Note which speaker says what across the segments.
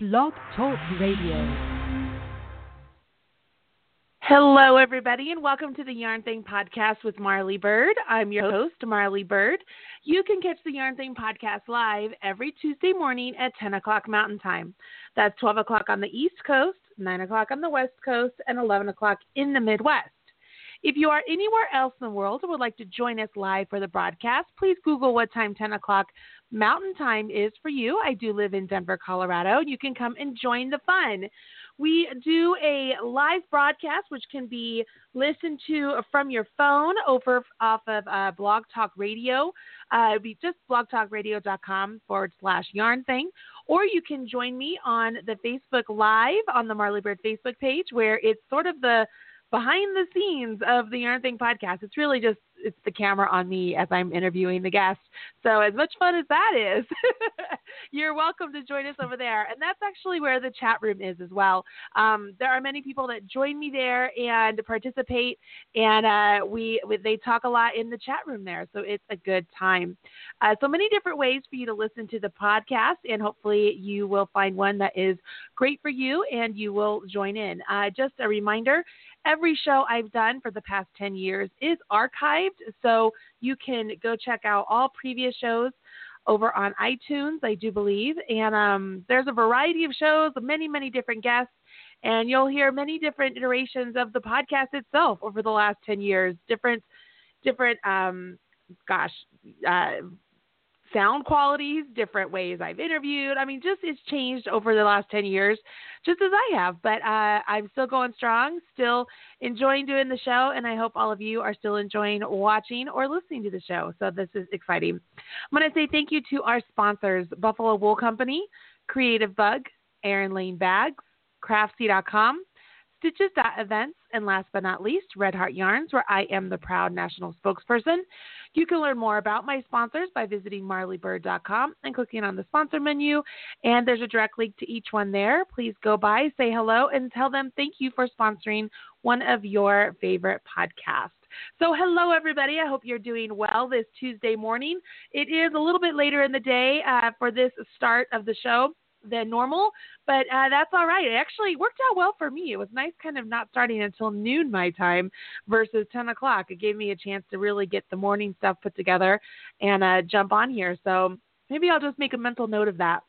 Speaker 1: Blog Talk Radio.
Speaker 2: Hello, everybody, and welcome to the Yarn Thing podcast with Marly Bird. I'm your host, Marly Bird. You can catch the Yarn Thing podcast live every Tuesday morning at 10 o'clock Mountain Time. That's 12 o'clock on the East Coast, 9 o'clock on the West Coast, and 11 o'clock in the Midwest. If you are anywhere else in the world and would like to join us live for the broadcast, please Google what time 10 o'clock Mountain Time is for you. I do live in Denver, Colorado. You can come and join the fun. We do a live broadcast, which can be listened to from your phone over off of uh, Blog Talk Radio. Uh, it'd be just blogtalkradio.com forward slash yarn thing. Or you can join me on the Facebook Live on the Marly Bird Facebook page, where it's sort of the behind the scenes of the Yarn Thing podcast. It's really just it's the camera on me as I'm interviewing the guests. So as much fun as that is, you're welcome to join us over there. And that's actually where the chat room is as well. Um, there are many people that join me there and participate, and uh, we, we, they talk a lot in the chat room there. So it's a good time. Uh, so many different ways for you to listen to the podcast, and hopefully you will find one that is great for you and you will join in. Uh, just a reminder every show I've done for the past 10 years is archived. So you can go check out all previous shows over on iTunes, I do believe. And um, there's a variety of shows, many, many different guests. And you'll hear many different iterations of the podcast itself over the last 10 years. Different, different, um, gosh, uh, sound qualities, different ways I've interviewed. I mean, just it's changed over the last 10 years, just as I have. But uh, I'm still going strong, still enjoying doing the show, and I hope all of you are still enjoying watching or listening to the show. So this is exciting. I'm going to say thank you to our sponsors Buffalo Wool Company, Creative Bug, Erin Lane Bags, Craftsy.com, Stitches Events, and last but not least, Red Heart Yarns, where I am the proud national spokesperson. You can learn more about my sponsors by visiting marlybird.com and clicking on the sponsor menu. And there's a direct link to each one there. Please go by, say hello, and tell them thank you for sponsoring one of your favorite podcasts. So, hello, everybody. I hope you're doing well this Tuesday morning. It is a little bit later in the day uh, for this start of the show than normal, but uh, that's all right. It actually worked out well for me. It was nice, kind of not starting until noon my time versus 10 o'clock. It gave me a chance to really get the morning stuff put together and uh, jump on here. So maybe I'll just make a mental note of that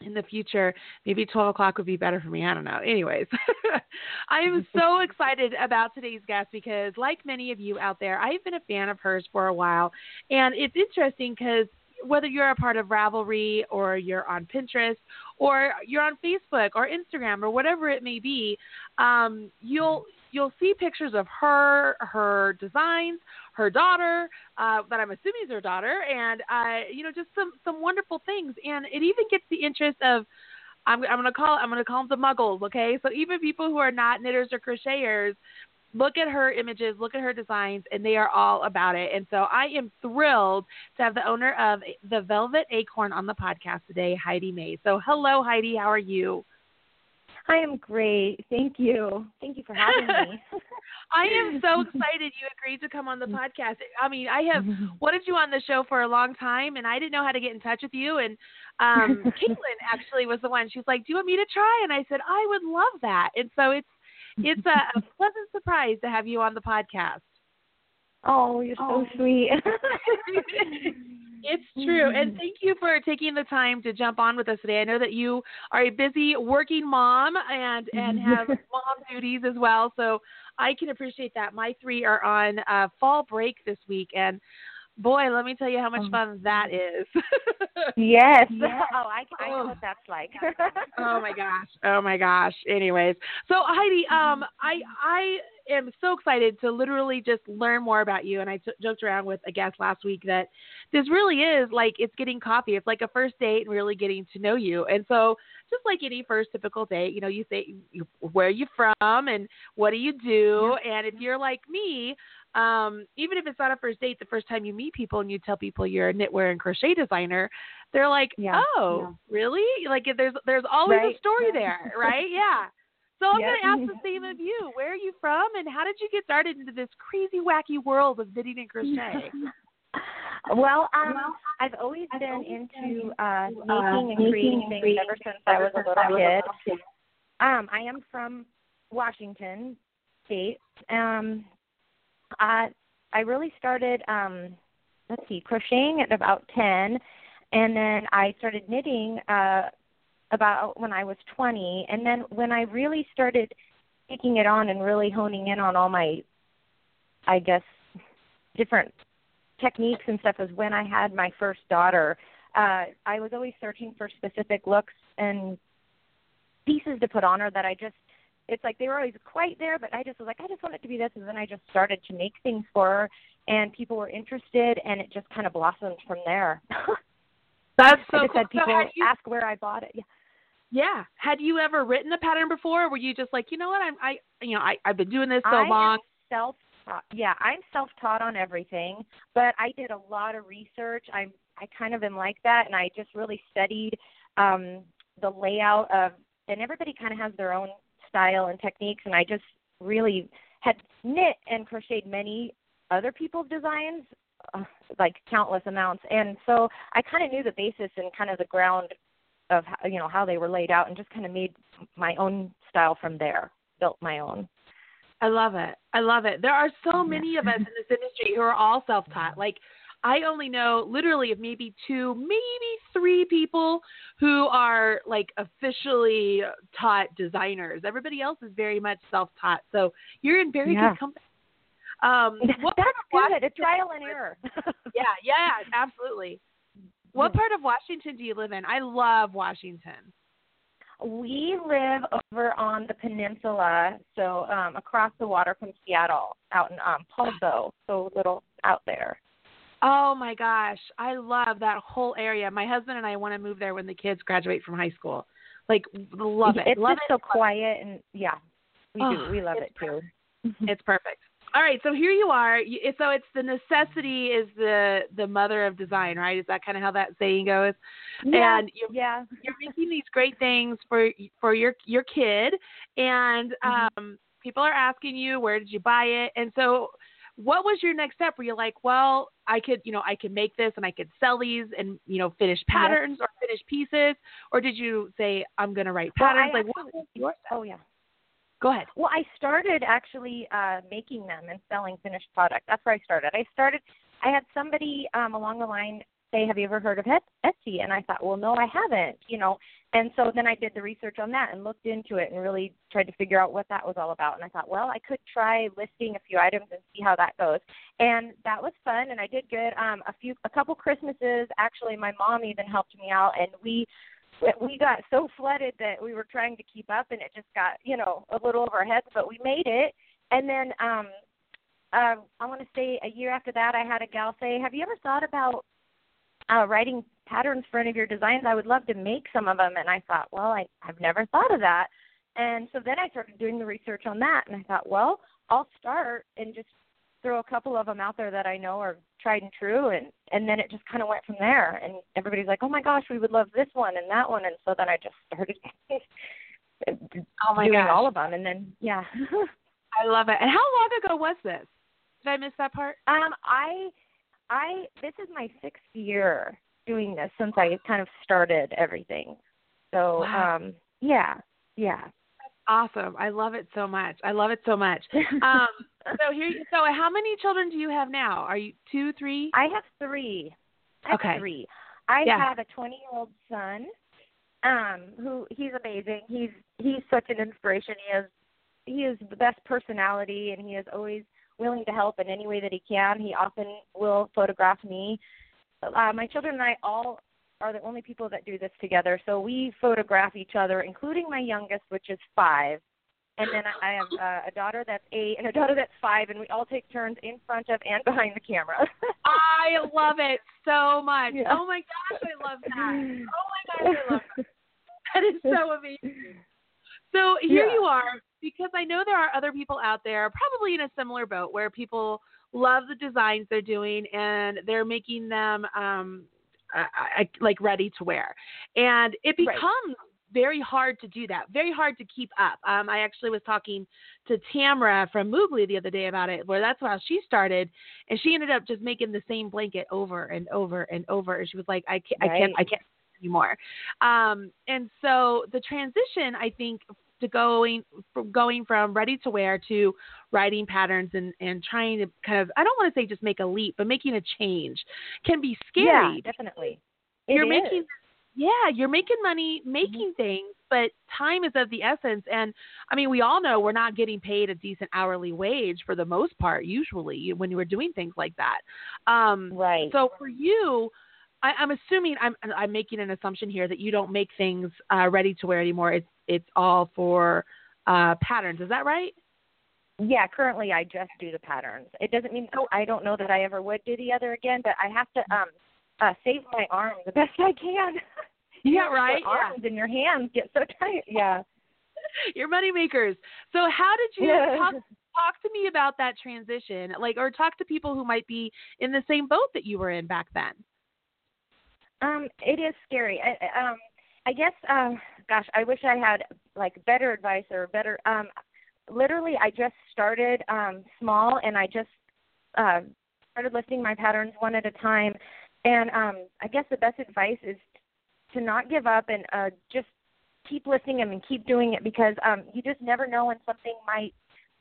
Speaker 2: in the future, maybe 12 o'clock would be better for me. I don't know. Anyways, I am so excited about today's guest because, like many of you out there, I've been a fan of hers for a while. And it's interesting because whether you're a part of Ravelry or you're on Pinterest or you're on Facebook or Instagram or whatever it may be, um, you'll you'll see pictures of her, her designs, her daughter, uh, that I'm assuming is her daughter, and uh, you know just some some wonderful things, and it even gets the interest of. I'm, I'm gonna call I'm gonna call them the muggles, okay? So even people who are not knitters or crocheters look at her images, look at her designs, and they are all about it. And so I am thrilled to have the owner of the Velvet Acorn on the podcast today, Heidi May. So hello, Heidi. How are you?
Speaker 3: I am great. Thank you. Thank you for having me.
Speaker 2: I am so excited you agreed to come on the podcast. I mean, I have wanted you on the show for a long time, and I didn't know how to get in touch with you. And um, Caitlin actually was the one. She was like, "Do you want me to try?" And I said, "I would love that." And so it's it's a, a pleasant surprise to have you on the podcast.
Speaker 3: Oh, you're so oh. sweet.
Speaker 2: it's true. And mm-hmm. thank you for taking the time to jump on with us today. I know that you are a busy working mom and and have mom duties as well. So I can appreciate that. My three are on uh, fall break this week and boy, let me tell you how much oh. fun that is.
Speaker 3: yes. yes. Oh, I, I know what that's like.
Speaker 2: oh my gosh. Oh my gosh. Anyways, so Heidi, um, I I am so excited to literally just learn more about you. And I t- joked around with a guest last week that this really is like it's getting coffee. It's like a first date and really getting to know you. And so, just like any first typical date, you know, you say where are you from and what do you do. Yeah. And if you're like me, um, even if it's not a first date, the first time you meet people and you tell people you're a knitwear and crochet designer, they're like, yeah, "Oh, yeah. really?" Like there's there's always right. a story there, right? Yeah. So I'm going to ask the same of you. Where are you from, and how did you get started into this crazy, wacky world of knitting and crochet?
Speaker 3: Well, um, I've always been into uh, making and creating things ever since I was a little kid. Um, I am from Washington State. Um, I really started um, let's see, crocheting at about ten, and then I started knitting uh, about when I was twenty, and then when I really started taking it on and really honing in on all my, I guess, different techniques and stuff was when I had my first daughter. Uh, I was always searching for specific looks and pieces to put on her that I just it's like they were always quite there, but I just was like, I just want it to be this, and then I just started to make things for her, and people were interested, and it just kind of blossomed from there.
Speaker 2: That's so
Speaker 3: I just
Speaker 2: cool.
Speaker 3: had people
Speaker 2: so you,
Speaker 3: ask where I bought it. Yeah.
Speaker 2: Yeah. Had you ever written a pattern before? Or were you just like, you know what, I'm I you know, I, I've been doing this so
Speaker 3: I
Speaker 2: long.
Speaker 3: Self taught. Yeah, I'm self taught on everything, but I did a lot of research. I'm I kind of am like that, and I just really studied um, the layout of, and everybody kind of has their own style and techniques, and I just really had knit and crocheted many other people's designs, uh, like countless amounts, and so I kind of knew the basis and kind of the ground of how, you know how they were laid out, and just kind of made my own style from there, built my own.
Speaker 2: I love it. I love it. There are so many of us in this industry who are all self taught. Like I only know literally of maybe two, maybe three people who are like officially taught designers. Everybody else is very much self taught. So you're in very
Speaker 3: Yeah.
Speaker 2: good company. Um, what
Speaker 3: That's
Speaker 2: part of
Speaker 3: good. A trial and error.
Speaker 2: Yeah, yeah, absolutely. What part of Washington do you live in? I love Washington.
Speaker 3: We live over on the peninsula, so um across the water from Seattle, out in um so a little out there.
Speaker 2: Oh my gosh, I love that whole area. My husband and I want to move there when the kids graduate from high school. Like, love it.
Speaker 3: It's
Speaker 2: love
Speaker 3: just
Speaker 2: it.
Speaker 3: so quiet and yeah, we
Speaker 2: Oh,
Speaker 3: do. We love it too.
Speaker 2: It's perfect. All right, so here you are. So it's the necessity is the the mother of design, right? Is that kind of how that saying goes?
Speaker 3: Yeah,
Speaker 2: And you're
Speaker 3: yeah.
Speaker 2: you're making these great things for for your your kid, and
Speaker 3: Mm-hmm.
Speaker 2: um, people are asking you where did you buy it, and so what was your next step? Were you like, well, I could you know I could make this and I could sell these and you know finish patterns or finish pieces, or did you say I'm going to write patterns?
Speaker 3: I
Speaker 2: like what
Speaker 3: actually-
Speaker 2: was your step?
Speaker 3: Oh yeah.
Speaker 2: Go ahead.
Speaker 3: Well, I started actually uh, making them and selling finished product. That's where I started. I started. I had somebody um, along the line say, "Have you ever heard of Etsy?" And I thought, "Well, no, I haven't." You know. And so then I did the research on that and looked into it and really tried to figure out what that was all about. And I thought, well, I could try listing a few items and see how that goes. And that was fun, and I did good. Um, a few, a couple Christmases, actually, my mom even helped me out, and we we got so flooded that we were trying to keep up and it just got you know a little over our heads but we made it and then um um i want to say a year after that i had a gal say have you ever thought about uh writing patterns for any of your designs i would love to make some of them and i thought well i i've never thought of that and so then i started doing the research on that and i thought well i'll start and just throw a couple of them out there that i know are tried and true and and then it just kind of went from there and everybody's like oh my gosh we would love this one and that one and so then i just started
Speaker 2: Oh my
Speaker 3: doing
Speaker 2: gosh.
Speaker 3: all of them and then yeah
Speaker 2: I love it. And how long ago was this? Did I miss that part?
Speaker 3: um i i this is my sixth year doing this since i kind of started everything so
Speaker 2: Wow.
Speaker 3: um yeah yeah
Speaker 2: Awesome. I love it so much. I love it so much. Um, so here, so how many children do you have now? Are you two, three?
Speaker 3: I have three. I have
Speaker 2: Okay.
Speaker 3: three. I
Speaker 2: Yeah.
Speaker 3: have a 20 year old son, um, who he's amazing. He's he's such an inspiration. He has he is the best personality, and he is always willing to help in any way that he can. He often will photograph me. Uh, my children and I all are the only people that do this together. So we photograph each other, including my youngest, which is five. And then I have uh, a daughter that's eight and a daughter that's five, and we all take turns in front of and behind the camera.
Speaker 2: I love it so much.
Speaker 3: Yeah.
Speaker 2: Oh my gosh, I love that. Oh my gosh, I love that. That is so amazing. So here
Speaker 3: Yeah.
Speaker 2: you are, because I know there are other people out there, probably in a similar boat, where people love the designs they're doing and they're making them um, I, I, like ready to wear, and it
Speaker 3: Right.
Speaker 2: becomes very hard to do that, very hard to keep up. Um, I actually was talking to Tamra from Moogly the other day about it, where that's how she started, and she ended up just making the same blanket over and over and over. And she was like, I can't, right. I can't, I can't anymore. Um, and so the transition, I think, to going from going from ready to wear to writing patterns and and trying to kind of I don't want to say just make a leap, but making a change can be scary.
Speaker 3: Yeah, definitely.
Speaker 2: It you're is. making yeah, you're making money making mm-hmm. things, but time is of the essence. And I mean, we all know we're not getting paid a decent hourly wage for the most part, usually when you were doing things like that. Um,
Speaker 3: right.
Speaker 2: So for you, I, am assuming I'm I'm making an assumption here that you don't make things uh, ready to wear anymore. It's it's all for uh, patterns. Is that right?
Speaker 3: Yeah, currently I just do the patterns. It doesn't mean oh, I don't know that I ever would do the other again, but I have to um uh save my arm the best I can.
Speaker 2: yeah, right.
Speaker 3: Your arms yeah. and your hands get so tight. Yeah.
Speaker 2: Your money makers. So how did you talk, talk to me about that transition? Like or talk to people who might be in the same boat that you were in back then.
Speaker 3: Um, it is scary. I, um, I guess, um, gosh, I wish I had like better advice or better. Um, literally, I just started um, small, and I just uh, started listing my patterns one at a time. And um, I guess the best advice is to not give up and uh, just keep listing them and keep doing it because um, you just never know when something might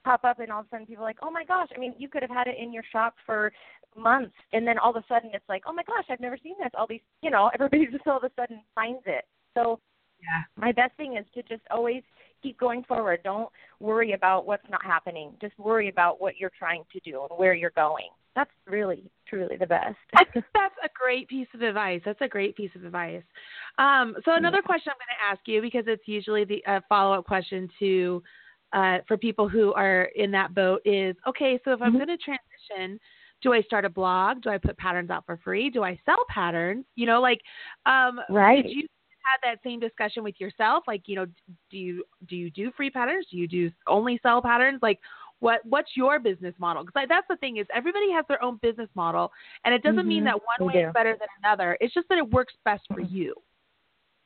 Speaker 3: pop up and all of a sudden people are like, oh my gosh, I mean, you could have had it in your shop for months and then all of a sudden it's like, oh my gosh, I've never seen this. All these, you know, everybody just all of a sudden finds it. So
Speaker 2: yeah.
Speaker 3: my best thing is to just always keep going forward. Don't worry about what's not happening. Just worry about what you're trying to do and where you're going. That's really, truly the best.
Speaker 2: I think that's a great piece of advice. That's a great piece of advice. Um, so another yeah. question I'm going to ask you because it's usually the uh, follow-up question to uh, for people who are in that boat is okay. So if I'm mm-hmm. going to transition do I start a blog? Do I put patterns out for free? Do I sell patterns? You know, like, um,
Speaker 3: right.
Speaker 2: Did you have that same discussion with yourself? Like, you know, do you do you do free patterns? Do you do only sell patterns? Like, what what's your business model? Because that's the thing is everybody has their own business model, and it doesn't mm-hmm. mean that one way is better than another. It's just that it works best for you.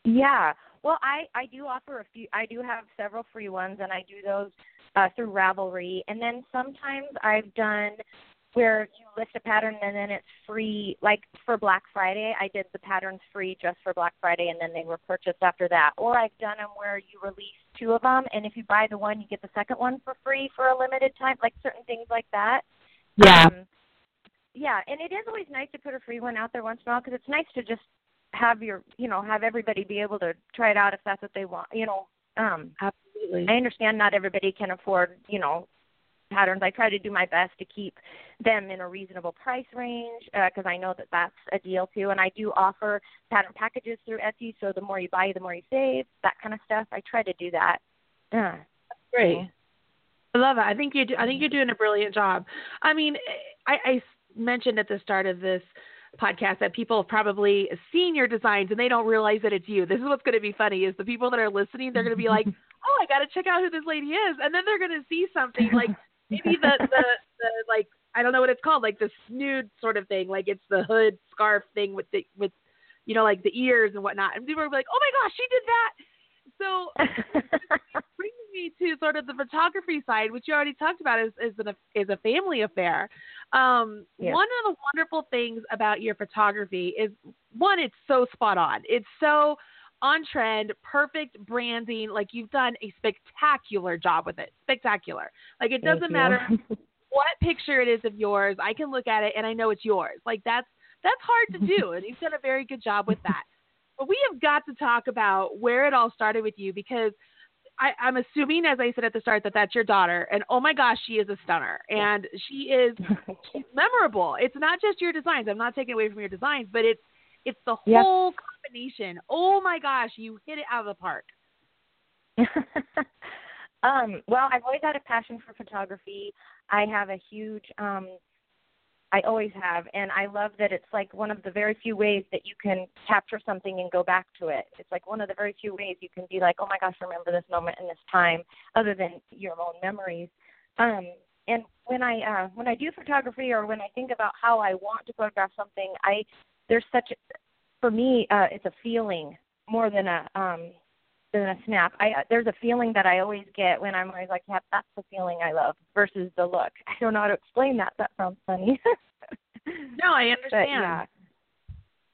Speaker 3: Yeah. Well, I I do offer a few. I do have several free ones, and I do those uh, through Ravelry. And then sometimes I've done where you list a pattern and then it's free. Like for Black Friday, I did the patterns free just for Black Friday, and then they were purchased after that. Or I've done them where you release two of them, and if you buy the one, you get the second one for free for a limited time, like certain things like that.
Speaker 2: Yeah. Um,
Speaker 3: yeah, and it is always nice to put a free one out there once in a while because it's nice to just have your, you know, have everybody be able to try it out if that's what they want. You know, um,
Speaker 2: absolutely.
Speaker 3: I understand not everybody can afford, you know, patterns. I try to do my best to keep them in a reasonable price range because uh, I know that that's a deal too. And I do offer pattern packages through Etsy, so the more you buy, the more you save. That kind of stuff. I try to do that. Yeah.
Speaker 2: Great. I love it. I think you do, I think you're doing a brilliant job. I mean, I, I mentioned at the start of this podcast that people have probably seen your designs and they don't realize that it's you. This is what's going to be funny is the people that are listening, they're going to be like, "Oh, I got to check out who this lady is," and then they're going to see something like maybe the, the the like I don't know what it's called, like the snood sort of thing, like it's the hood scarf thing with the with you know like the ears and whatnot, and people are like, oh my gosh, she did that. So brings me to sort of the photography side, which you already talked about is is an is a family affair. Um,
Speaker 3: yeah.
Speaker 2: One of the wonderful things about your photography is one, it's so spot on. It's so on trend, perfect branding. Like you've done a spectacular job with it. Spectacular. Like it doesn't matter what picture it is of yours. I can look at it and I know it's yours. Like that's that's hard to do, and you've done a very good job with that. But we have got to talk about where it all started with you because I, I'm assuming, as I said at the start, that that's your daughter, and oh my gosh, she is a stunner, and she is she's memorable. It's not just your designs. I'm not taking away from your designs, but it's it's the whole combination. Oh my gosh, you hit it out of the park.
Speaker 3: um, well, I've always had a passion for photography. I have a huge um I always have and I love that it's like one of the very few ways that you can capture something and go back to it. It's like one of the very few ways you can be like, "Oh my gosh, remember this moment and this time," other than your own memories. Um and when I uh when I do photography or when I think about how I want to photograph something, I there's such for me uh it's a feeling more than a um in a snap. I uh, there's a feeling that I always get when I'm always like, "Yep, that's the feeling I love," versus the look. I don't know how to explain that. That sounds funny.
Speaker 2: no, I understand.
Speaker 3: But, yeah.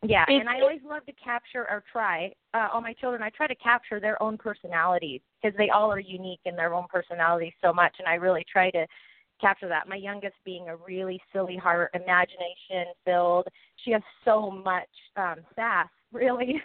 Speaker 3: Yeah, and I always love to capture or try uh, all my children. I try to capture their own personalities because they all are unique in their own personalities so much, and I really try to capture that. My youngest being a really silly heart, imagination filled. She has so much um sass, really,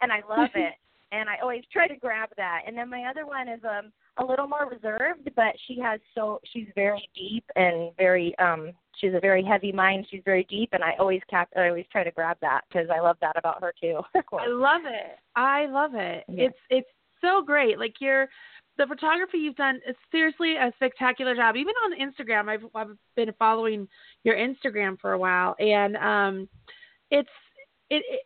Speaker 3: and I love it. and I always try to grab that. And then my other one is um a little more reserved, but she has so she's very deep and very um she's a very heavy mind. She's very deep, and I always cap I always try to grab that because I love that about her too.
Speaker 2: I love it. I love it.
Speaker 3: Yeah.
Speaker 2: It's it's so great. Like you're the photography you've done is seriously a spectacular job. Even on Instagram, I've I've been following your Instagram for a while, and um, it's it, it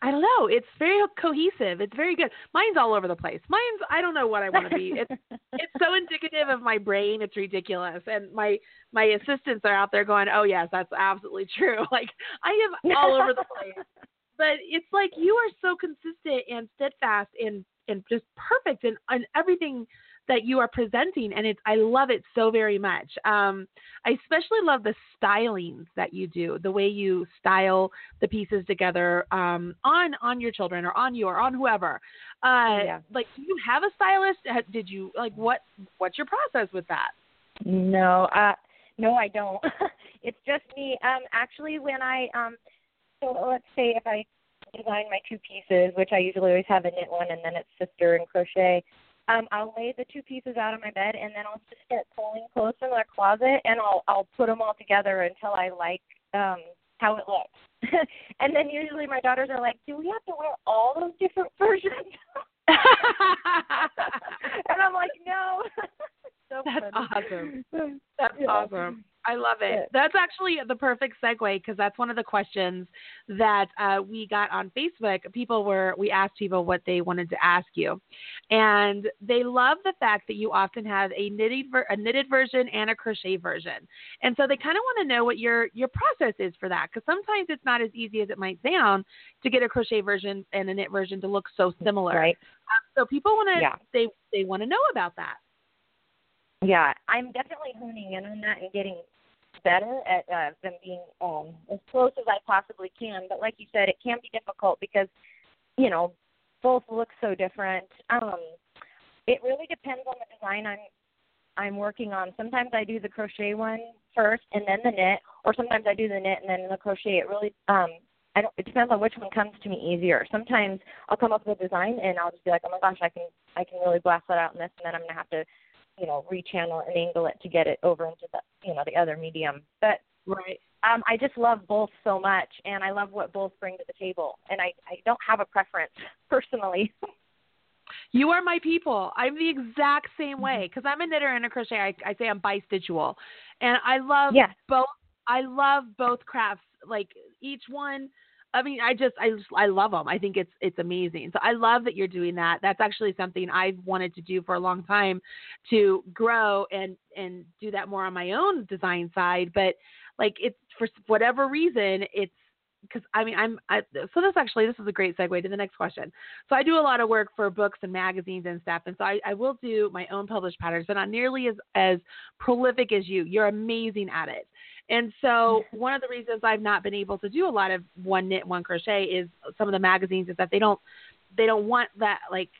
Speaker 2: I don't know. It's very cohesive. It's very good. Mine's all over the place. Mine's I don't know what I want to be. It's it's so indicative of my brain. It's ridiculous. And my my assistants are out there going, "Oh yes, that's absolutely true." Like I am all over the place. But it's like you are so consistent and steadfast and and just perfect and, in everything that you are presenting and it's I love it so very much. Um, I especially love the stylings that you do, the way you style the pieces together um, on on your children or on you or on whoever. Uh,
Speaker 3: Yeah.
Speaker 2: Like, do you have a stylist? Did you like what? What's your process with that?
Speaker 3: No, uh no I don't. it's just me. Um actually when I um so let's say if I design my two pieces, which I usually always have a knit one and then it's sister and crochet, um I'll lay the two pieces out on my bed and then I'll just start pulling clothes from the closet and I'll I'll put them all together until I like um how it looks. and then usually my daughters are like, "Do we have to wear all those different versions?" and I'm like, "No." so
Speaker 2: That's
Speaker 3: funny.
Speaker 2: awesome. That's
Speaker 3: Yeah.
Speaker 2: awesome. I love it. That's actually the perfect segue because that's one of the questions that uh, we got on Facebook. People were we asked people what they wanted to ask you, and they love the fact that you often have a knitted ver- a knitted version and a crochet version, and so they kind of want to know what your your process is for that because sometimes it's not as easy as it might sound to get a crochet version and a knit version to look so similar.
Speaker 3: Right.
Speaker 2: Um, so people want to
Speaker 3: Yeah.
Speaker 2: they they want to know about that.
Speaker 3: Yeah, I'm definitely honing in on that and getting better at uh, them being um, as close as I possibly can. But like you said, it can be difficult because you know both look so different. Um, it really depends on the design I'm I'm working on. Sometimes I do the crochet one first and then the knit, or sometimes I do the knit and then the crochet. It really um, I don't. It depends on which one comes to me easier. Sometimes I'll come up with a design and I'll just be like, oh my gosh, I can I can really blast that out in this, and then I'm gonna have to you know, rechannel and angle it to get it over into the you know, the other medium. But
Speaker 2: Right.
Speaker 3: um I just love both so much and I love what both bring to the table. And I, I don't have a preference personally.
Speaker 2: You are my people. I'm the exact same
Speaker 3: Mm-hmm.
Speaker 2: way because I'm a knitter and a crochet. I, I say I'm bistitchual, and I love
Speaker 3: Yeah.
Speaker 2: both. I love both crafts. Like each one. I mean, I just I just, I love them. I think it's it's amazing. So I love that you're doing that. That's actually something I've wanted to do for a long time, to grow and and do that more on my own design side. But like it's for whatever reason, it's because I mean I'm I, so this actually this is a great segue to the next question. So I do a lot of work for books and magazines and stuff, and so I, I will do my own published patterns, but not nearly as as prolific as you. You're amazing at it. And so one of the reasons I've not been able to do a lot of one knit, one crochet is some of the magazines is that they don't they don't want that like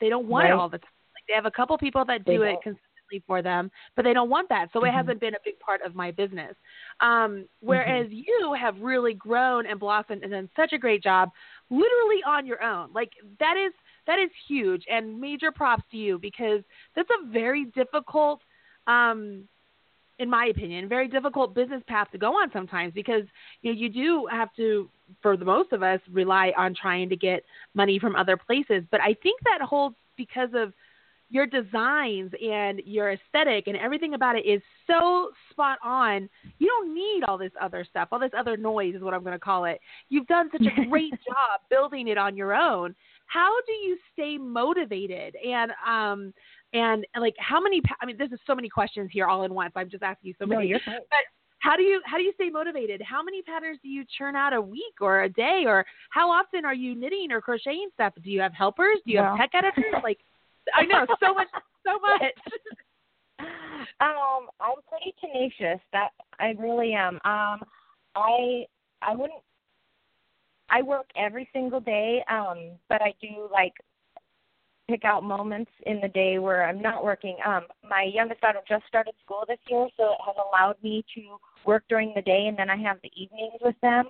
Speaker 2: they don't want it all the time. Like they have a couple people that
Speaker 3: They
Speaker 2: do it consistently for them, but they don't want that. So it
Speaker 3: Mhm.
Speaker 2: hasn't been a big part of my business. Um, whereas you have really grown and blossomed and done such a great job, literally on your own. Like that is that is huge and major props to you because that's a very difficult um in my opinion, very difficult business path to go on sometimes because you know you do have to, for the most of us, rely on trying to get money from other places. But I think that holds because of your designs and your aesthetic and everything about it is so spot on. You don't need all this other stuff, all this other noise is what I'm going to call it. You've done such a great job building it on your own. How do you stay motivated and um and like how many pa- I mean there's just so many questions here all in once. I'm just asking you so many.
Speaker 3: no, you're fine.
Speaker 2: but how do you how do you stay motivated? How many patterns do you churn out a week or a day, or how often are you knitting or crocheting stuff? Do you have helpers? Do you have tech editors? Like, I know so much, so much.
Speaker 3: um, I'm pretty tenacious. That I really am. Um, I I wouldn't. I work every single day, um, but I do like pick out moments in the day where I'm not working. Um, my youngest daughter just started school this year, so it has allowed me to work during the day, and then I have the evenings with them,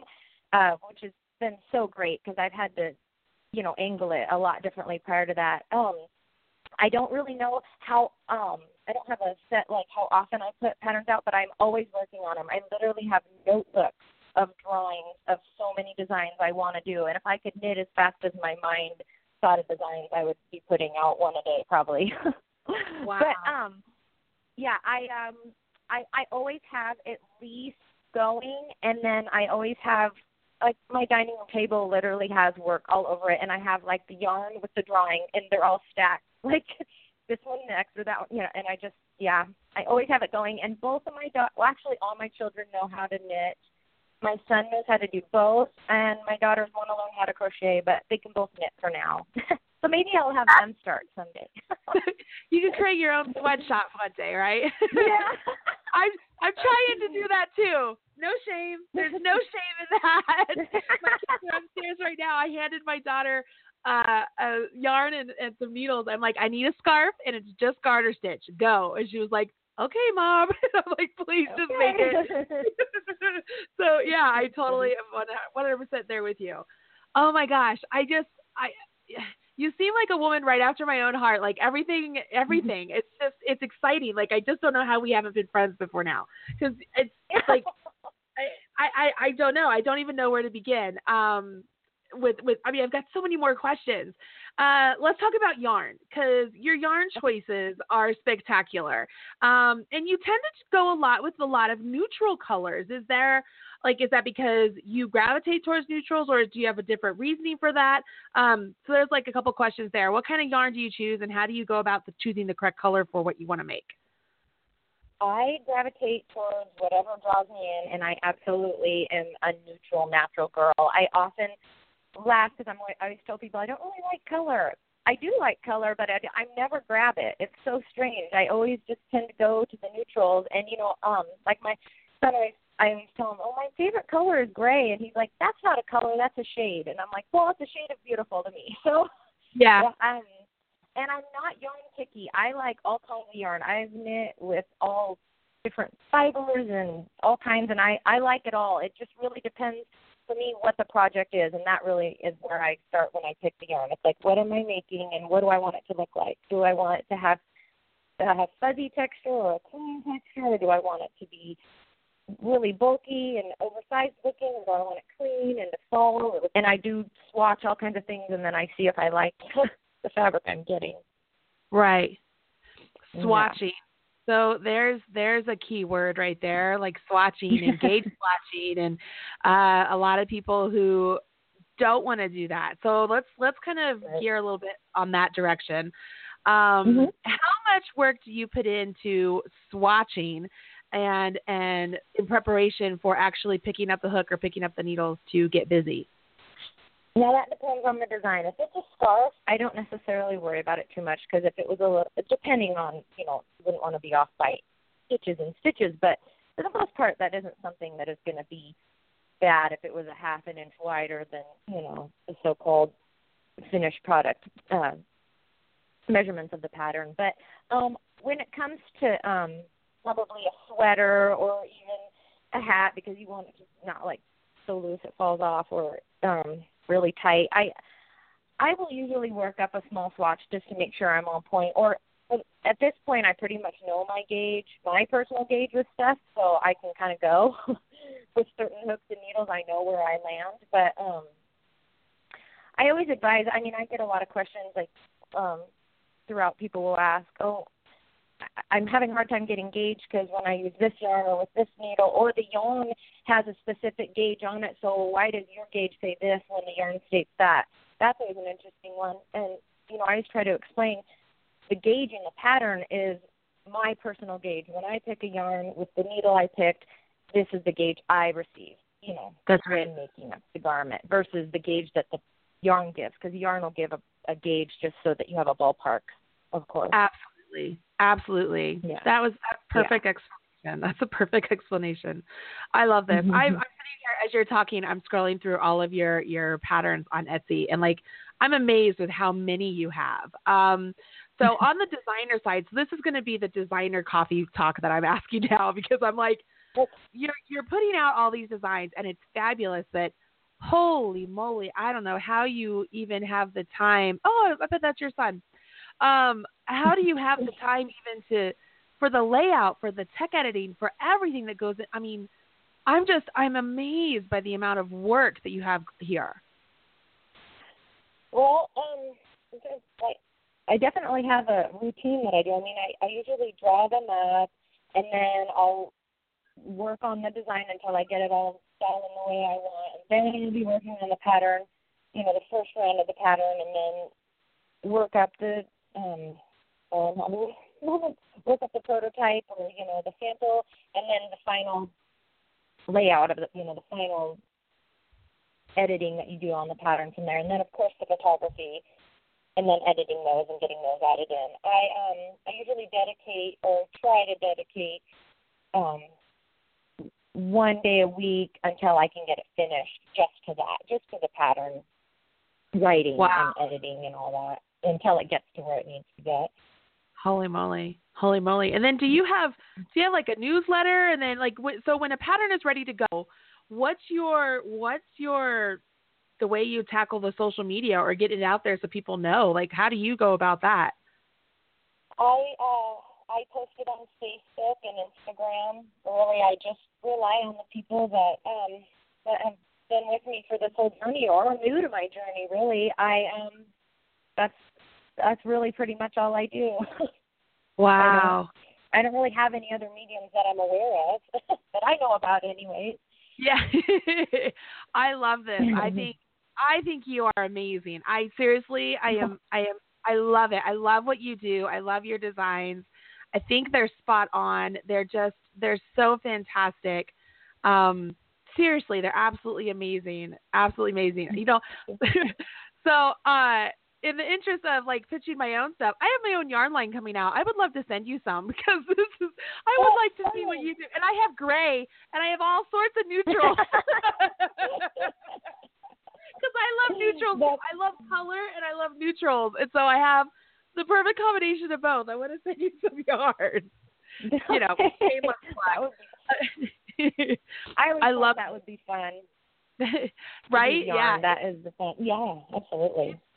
Speaker 3: uh, which has been so great because I've had to, you know, angle it a lot differently prior to that. Um, I don't really know how. Um, I don't have a set like how often I put patterns out, but I'm always working on them. I literally have notebooks of drawings of so many designs I want to do, and if I could knit as fast as my mind thought of designs, I would be putting out one a day probably.
Speaker 2: wow.
Speaker 3: But um, yeah, I um, I I always have at least going, and then I always have like my dining room table literally has work all over it, and I have like the yarn with the drawing, and they're all stacked like this one next or that one, you know. And I just yeah, I always have it going, and both of my da- well, actually all my children know how to knit my son knows how to do both, and my daughters want to learn how to crochet, but they can both knit for now. so maybe I'll have them start someday.
Speaker 2: you can create your own sweatshop one day, right?
Speaker 3: yeah.
Speaker 2: I'm I'm trying to do that too. No shame. There's no shame in that. my kids are upstairs right now. I handed my daughter uh, a yarn and, and some needles. I'm like, I need a scarf, and it's just garter stitch. Go. And she was like, okay, mom. I'm like, please just make it. so yeah, I totally am 100 percent there with you. Oh my gosh, I just I. You seem like a woman right after my own heart. Like everything, everything. It's just, it's exciting. Like I just don't know how we haven't been friends before now. Because it's, it's like, I, I, I don't know. I don't even know where to begin. Um, with with I mean I've got so many more questions. Uh, let's talk about yarn because your yarn choices are spectacular, um, and you tend to go a lot with a lot of neutral colors. Is there like is that because you gravitate towards neutrals, or do you have a different reasoning for that? Um, so there's like a couple questions there. What kind of yarn do you choose, and how do you go about the, choosing the correct color for what you want to make?
Speaker 3: I gravitate towards whatever draws me in, and I absolutely am a neutral, natural girl. I often laugh because I'm I always tell people I don't really like color. I do like color, but I, I never grab it. It's so strange. I always just tend to go to the neutrals, and you know, um, like my son always. I always tell him, "Oh, my favorite color is gray," and he's like, "That's not a color, that's a shade." And I'm like, "Well, it's a shade of beautiful to me." So,
Speaker 2: yeah.
Speaker 3: Um, and I'm not yarn picky. I like all kinds of yarn. I've knit with all different fibers and all kinds, and I I like it all. It just really depends for me what the project is, and that really is where I start when I pick the yarn. It's like, what am I making, and what do I want it to look like? Do I want it to have to have fuzzy texture or a clean texture, or do I want it to be really bulky and oversized looking, or do I want it clean and to fall? And I do swatch all kinds of things, and then I see if I like the fabric I'm getting.
Speaker 2: Right. Swatching. Yeah. So there's there's a key word right there, like swatching, engage swatching, and uh, a lot of people who don't want to do that. So let's let's kind of gear a little bit on that direction. Um, mm-hmm. How much work do you put into swatching and and in preparation for actually picking up the hook or picking up the needles to get busy?
Speaker 3: Now that depends on the design. If it's a scarf, I don't necessarily worry about it too much because if it was a little, depending on, you know, you wouldn't want to be off by stitches and stitches, but for the most part, that isn't something that is going to be bad if it was a half an inch wider than, you know, the so-called finished product uh, measurements of the pattern. But um, when it comes to um, probably a sweater or even a hat, because you want it to not like so loose it falls off or um really tight. I I will usually work up a small swatch just to make sure I'm on point. Or at this point, I pretty much know my gauge, my personal gauge with stuff, so I can kind of go with certain hooks and needles. I know where I land, but um, I always advise. I mean, I get a lot of questions like um, throughout. People will ask, "Oh, I'm having a hard time getting gauge because when I use this yarn or with this needle, or the yarn has a specific gauge on it, so why does your gauge say this when the yarn states that? That's always an interesting one. And, you know, I always try to explain the gauge in the pattern is my personal gauge. When I pick a yarn with the needle I picked, this is the gauge I receive. You know,
Speaker 2: That's right.
Speaker 3: in making up the garment versus the gauge that the yarn gives, because yarn will give a, a gauge just so that you have a ballpark, of course.
Speaker 2: Absolutely. Absolutely.
Speaker 3: Yeah.
Speaker 2: That was a perfect explanation. That's a perfect explanation. I love this.
Speaker 3: Mhm.
Speaker 2: I, I'm sitting here as you're talking. I'm scrolling through all of your your patterns on Etsy, and like I'm amazed with how many you have. Um, so on the designer side, so this is going to be the designer coffee talk that I'm asking now because I'm like, you're you're putting out all these designs, and it's fabulous. That holy moly, I don't know how you even have the time. Oh, I bet that's your son. Um, how do you have the time even to for the layout, for the tech editing, for everything that goes in? I mean, I'm just I'm amazed by the amount of work that you have here.
Speaker 3: Well, um, I, definitely have a routine that I do. I mean, I, I usually draw them up, and then I'll work on the design until I get it all styled in the way I want. And then I'll be working on the pattern, you know, the first round of the pattern, and then work up the um, um look at the prototype or you know the sample, and then the final layout of the you know the final editing that you do on the pattern from there, and then of course the photography, and then editing those and getting those added in. I um I usually dedicate or try to dedicate um one day a week until I can get it finished just to that, just to the pattern writing
Speaker 2: Wow.
Speaker 3: and editing and all that until it gets to where it needs to get.
Speaker 2: Holy moly, holy moly! And then do you have do you have like a newsletter? And then like so when a pattern is ready to go, what's your what's your the way you tackle the social media or get it out there so people know? Like how do you go about that?
Speaker 3: I uh I post it on Facebook and Instagram. Really, I just rely on the people that um that have been with me for this whole journey or are new to my journey. Really, I um that's that's really pretty much all I do.
Speaker 2: Wow.
Speaker 3: I don't really have any other mediums that I'm aware of that I know about, anyway.
Speaker 2: Yeah. I love this. I think I think you are amazing. I seriously I am I am I love it. I love what you do. I love your designs. I think they're spot on. They're just they're so fantastic. Um seriously, they're absolutely amazing. Absolutely amazing. You know so uh in the interest of like pitching my own stuff, I have my own yarn line coming out. I would love to send you some because this is I would
Speaker 3: Oh,
Speaker 2: like to see what
Speaker 3: oh.
Speaker 2: you do. And I have gray and I have all sorts of neutrals. Because I love neutrals. I love color and I love neutrals. And so I have the perfect combination of both. I want to send you some yarn. You know, painless
Speaker 3: that would be, I
Speaker 2: I love-
Speaker 3: that would be fun.
Speaker 2: right? Yeah.
Speaker 3: that is the fun. Yeah, absolutely.
Speaker 2: It's been a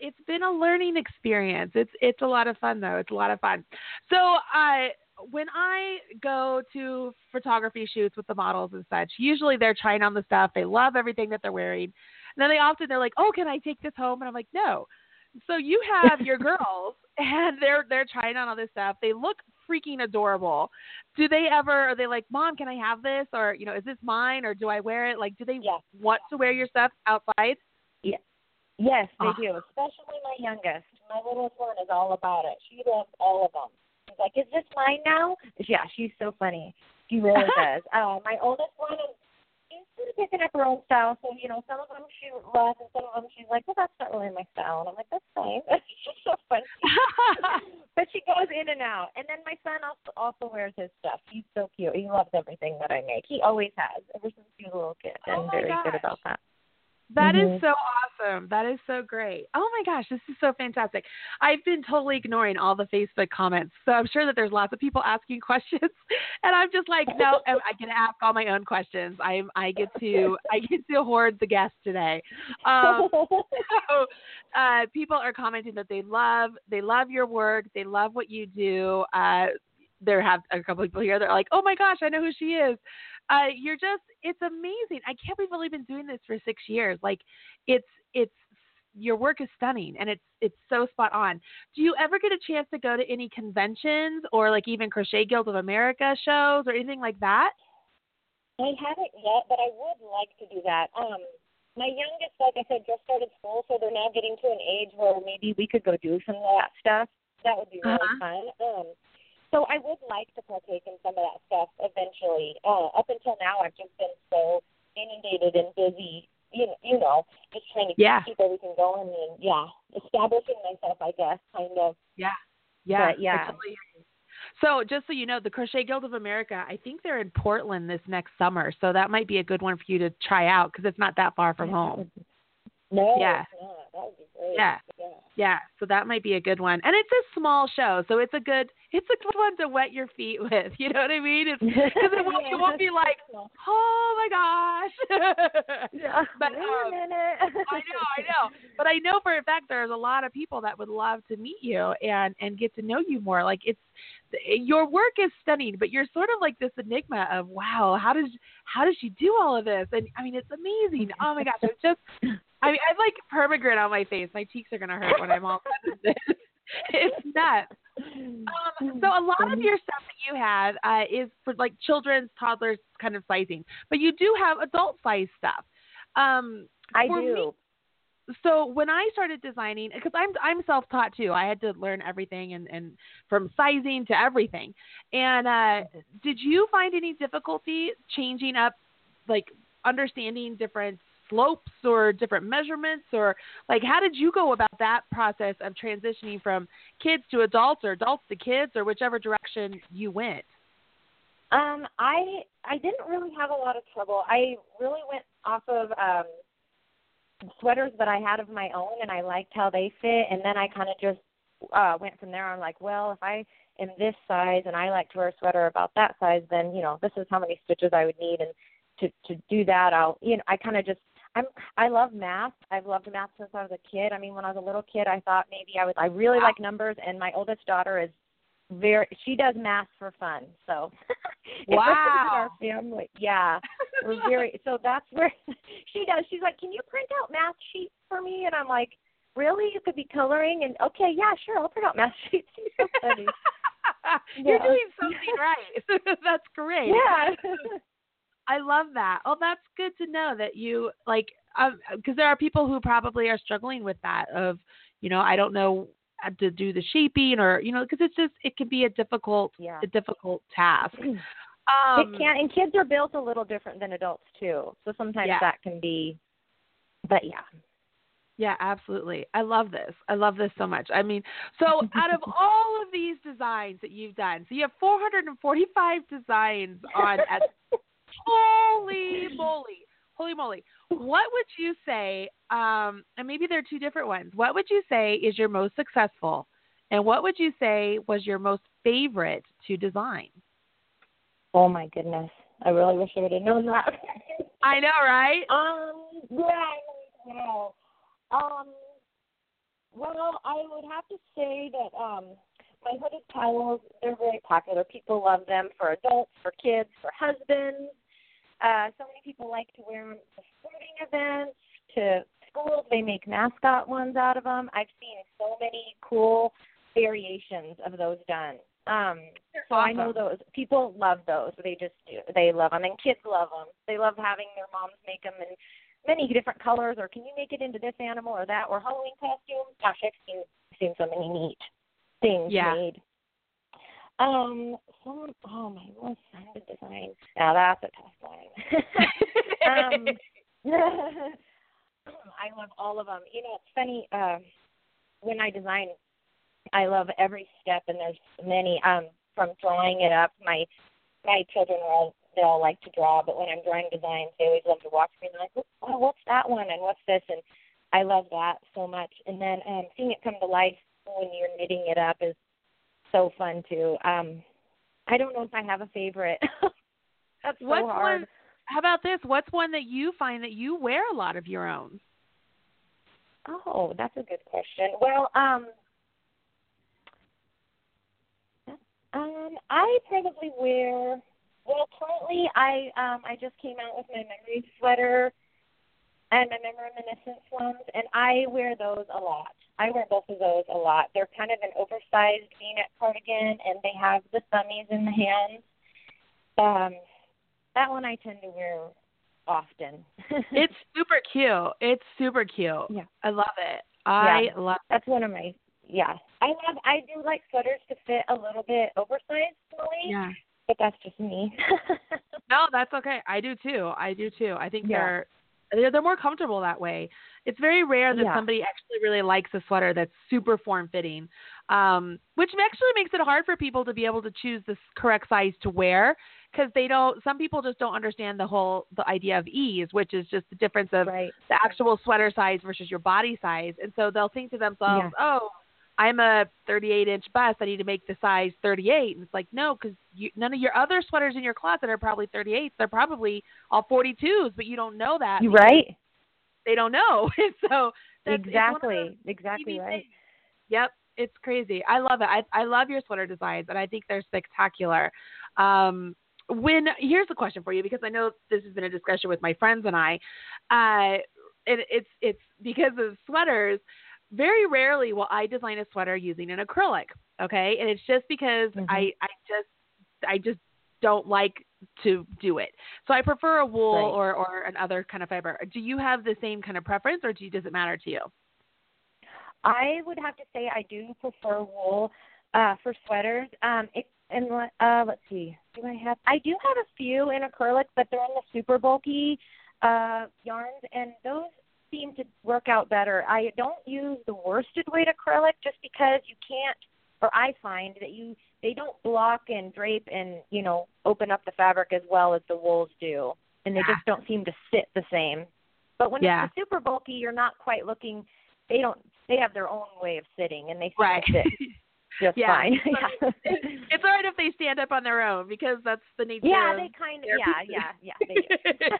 Speaker 2: it's been a learning experience. It's it's a lot of fun though. It's a lot of fun. So uh when I go to photography shoots with the models and such, usually they're trying on the stuff. They love everything that they're wearing. And then they often they're like, "Oh, can I take this home?" And I'm like, "No." So you have your girls and they're they're trying on all this stuff. They look freaking adorable. Do they ever are they like, "Mom, can I have this?" or, you know, "Is this mine?" or "Do I wear it?" Like, do they
Speaker 3: Yeah.
Speaker 2: want to wear your stuff outside?
Speaker 3: Yes, they
Speaker 2: Ah.
Speaker 3: do. Especially my youngest. My littlest one is all about it. She loves all of them. She's like, "Is this mine now?" Yeah, she's so funny. She really does. Uh, my oldest one is she's sort of picking up her own style. So you know, some of them she loves, and some of them she's like, "Well, that's not really my style." And I'm like, "That's fine." she's so funny. but she goes in and out. And then my son also also wears his stuff. He's so cute. He loves everything that I make. He always has ever since he was a little kid,
Speaker 2: Oh
Speaker 3: and
Speaker 2: my
Speaker 3: very good about that.
Speaker 2: That is
Speaker 3: Mhm.
Speaker 2: so awesome. That is so great. Oh my gosh, this is so fantastic. I've been totally ignoring all the Facebook comments, so I'm sure that there's lots of people asking questions, and I'm just like, no, I I get to ask all my own questions. I'm I get to I get to hoard the guests today. Um, so uh, people are commenting that they love they love your work, they love what you do. Uh, there have a couple people here that are like, oh my gosh, I know who she is. Uh, you're just it's amazing. I can't believe you've been doing this for six years. Like it's it's your work is stunning and it's it's so spot on. Do you ever get a chance to go to any conventions or like even Crochet Guild of America shows or anything like that?
Speaker 3: I haven't yet, but I would like to do that. Um, my youngest, like I said, just started school, so they're now getting to an age where maybe we could go do some of that stuff. That would be really
Speaker 2: Uh-huh.
Speaker 3: fun. Um, so I would like to partake in some of that stuff eventually. Uh, up until now, I've just been so inundated and busy. You know, you know, just trying to
Speaker 2: Yeah.
Speaker 3: keep everything going and yeah, establishing myself. I guess kind of.
Speaker 2: Yeah. Yeah.
Speaker 3: But, yeah.
Speaker 2: I totally hear you. So just so you know, the Crochet Guild of America, I think they're in Portland this next summer. So that might be a good one for you to try out because it's not that far from home.
Speaker 3: No,
Speaker 2: Yeah.
Speaker 3: it's not. That would be great.
Speaker 2: Yeah.
Speaker 3: Yeah.
Speaker 2: Yeah, so that might be a good one. And it's a small show, so it's a good it's a good one to wet your feet with. You know what I mean? It's because it won't, it won't be like, oh my gosh.
Speaker 3: Yeah.
Speaker 2: But,
Speaker 3: Wait
Speaker 2: um,
Speaker 3: a minute.
Speaker 2: I know, I know. But I know for a fact there's a lot of people that would love to meet you and and get to know you more. Like it's your work is stunning, but you're sort of like this enigma of wow, how does how does she do all of this? And I mean, it's amazing. Oh my gosh, it's just I mean, I have like permagrin on my face. My cheeks are gonna hurt when I'm all done with this. It's nuts. Um, so a lot of your stuff that you have uh, is for like children's, toddlers kind of sizing, but you do have adult size stuff. Um,
Speaker 3: I do.
Speaker 2: me- so when I started designing, because I'm I'm self taught too, I had to learn everything and and from sizing to everything. And uh, did you find any difficulty changing up, like understanding different slopes or different measurements, or like how did you go about that process of transitioning from kids to adults or adults to kids or whichever direction you went?
Speaker 3: Um, I I didn't really have a lot of trouble. I really went off of um sweaters that I had of my own and I liked how they fit and then I kind of just uh went from there I'm like, well, if I am this size and I like to wear a sweater about that size, then, you know, this is how many stitches I would need and to to do that I'll you know, I kind of just I'm I love math. I've loved math since I was a kid. I mean, when I was a little kid, I thought maybe I would I really like numbers and my oldest daughter is very she does math for fun. So in our family. Yeah. We're very so that's where she does. She's like, Can you print out math sheets for me? And I'm like, Really? You could be coloring and okay, yeah, sure, I'll print out math sheets. She's so funny.
Speaker 2: You're
Speaker 3: Yeah.
Speaker 2: doing something right. That's great.
Speaker 3: yeah.
Speaker 2: I love that. Oh, that's good to know that you like um, uh, because there are people who probably are struggling with that of you know I don't know how to do the shaping or you know because it's just it can be a difficult
Speaker 3: Yeah.
Speaker 2: a difficult task. Um,
Speaker 3: it can and kids are built a little different than adults too. So sometimes
Speaker 2: Yeah.
Speaker 3: that can be but yeah.
Speaker 2: Yeah, absolutely. I love this. I love this so much. I mean, so out of all of these designs that you've done, so you have 445 designs on Etsy. Holy moly. Holy moly. What would you say, um, and maybe there are two different ones, what would you say is your most successful? And what would you say was your most favorite to design?
Speaker 3: Oh my goodness. I really wish I would have known that.
Speaker 2: I know, right?
Speaker 3: Um, yeah, I know. Um, well, I would have to say that um, my hooded towels, they're very popular. People love them for adults, for kids, for husbands. Uh, so many people like to wear them to sporting events, to schools. They make mascot ones out of them. I've seen so many cool variations of those done. Um, so I know those people love those. They just do. They love them, and kids love them. They love having their moms make them in many different colors. Or can you make it into this animal or that or Halloween costume? Gosh, I've seen seen so many neat things
Speaker 2: Yeah.
Speaker 3: made. Um, some oh my fun to design. Now that's a tough one. um, I love all of them. You know, it's funny. Um, when I design, I love every step, and there's many. Um, from drawing it up, my my children are all they all like to draw, but when I'm drawing designs, they always love to watch me. And they're like, "Oh, what's that one? And what's this?" And I love that so much. And then um, seeing it come to life when you're knitting it up is so fun too. Um, I don't know if I have a favorite. That's so
Speaker 2: What's
Speaker 3: hard.
Speaker 2: one? How about this? What's one that you find that you wear a lot of your own?
Speaker 3: Oh, that's a good question. Well, um, um, I probably wear. Well, currently, I um, I just came out with my memory sweater and my memoraminiscence ones, and I wear those a lot. I wear both of those a lot. They're kind of an oversized V-neck cardigan, and they have the thummies in the hands. Um, that one I tend to wear often.
Speaker 2: It's super cute. It's super cute.
Speaker 3: Yeah.
Speaker 2: I love it. I
Speaker 3: Yeah.
Speaker 2: love
Speaker 3: That's one of my yeah. I love I do like sweaters to fit a little bit oversized.
Speaker 2: Yeah.
Speaker 3: But that's just me.
Speaker 2: No, that's okay. I do too. I do too. I think
Speaker 3: Yeah.
Speaker 2: they're they're they're more comfortable that way. It's very rare that
Speaker 3: Yeah.
Speaker 2: somebody actually really likes a sweater that's super form fitting, um, which actually makes it hard for people to be able to choose the correct size to wear because they don't. Some people just don't understand the whole the idea of ease, which is just the difference of
Speaker 3: right.
Speaker 2: the actual sweater size versus your body size, and so they'll think to themselves,
Speaker 3: Yeah.
Speaker 2: "Oh, I'm a 38 inch bust. I need to make the size 38." And it's like, no, because none of your other sweaters in your closet are probably 38s. They're probably all 42s, but you don't know that.
Speaker 3: You right?
Speaker 2: They don't know. so that's, it's one of
Speaker 3: Exactly. Exactly right.
Speaker 2: things. Yep, it's crazy. I love it. I I love your sweater designs, and I think they're spectacular. Um, when here's the question for you because I know this has been a discussion with my friends and I. Uh, it, it's it's because of sweaters. Very rarely will I design a sweater using an acrylic. Okay, and it's just because
Speaker 3: Mhm.
Speaker 2: I I just I just don't like to do it. So I prefer a wool
Speaker 3: Right.
Speaker 2: or or another kind of fiber. Do you have the same kind of preference, or do you, does it matter to you?
Speaker 3: I would have to say I do prefer wool uh, for sweaters. Um, it, and uh, let's see, do I have? I do have a few in acrylic, but they're in the super bulky uh, yarns, and those seem to work out better. I don't use the worsted weight acrylic just because you can't, or I find that you they don't block and drape and you know open up the fabric as well as the wools do, and they
Speaker 2: Yeah.
Speaker 3: just don't seem to sit the same. But when
Speaker 2: Yeah.
Speaker 3: it's super bulky, you're not quite looking. They don't. They have their own way of sitting, and they seem
Speaker 2: Right.
Speaker 3: to fit just
Speaker 2: Yeah.
Speaker 3: fine.
Speaker 2: So
Speaker 3: yeah.
Speaker 2: it's all right if they stand up on their own because that's the nature.
Speaker 3: yeah, they kind of. Yeah, yeah, yeah. They do.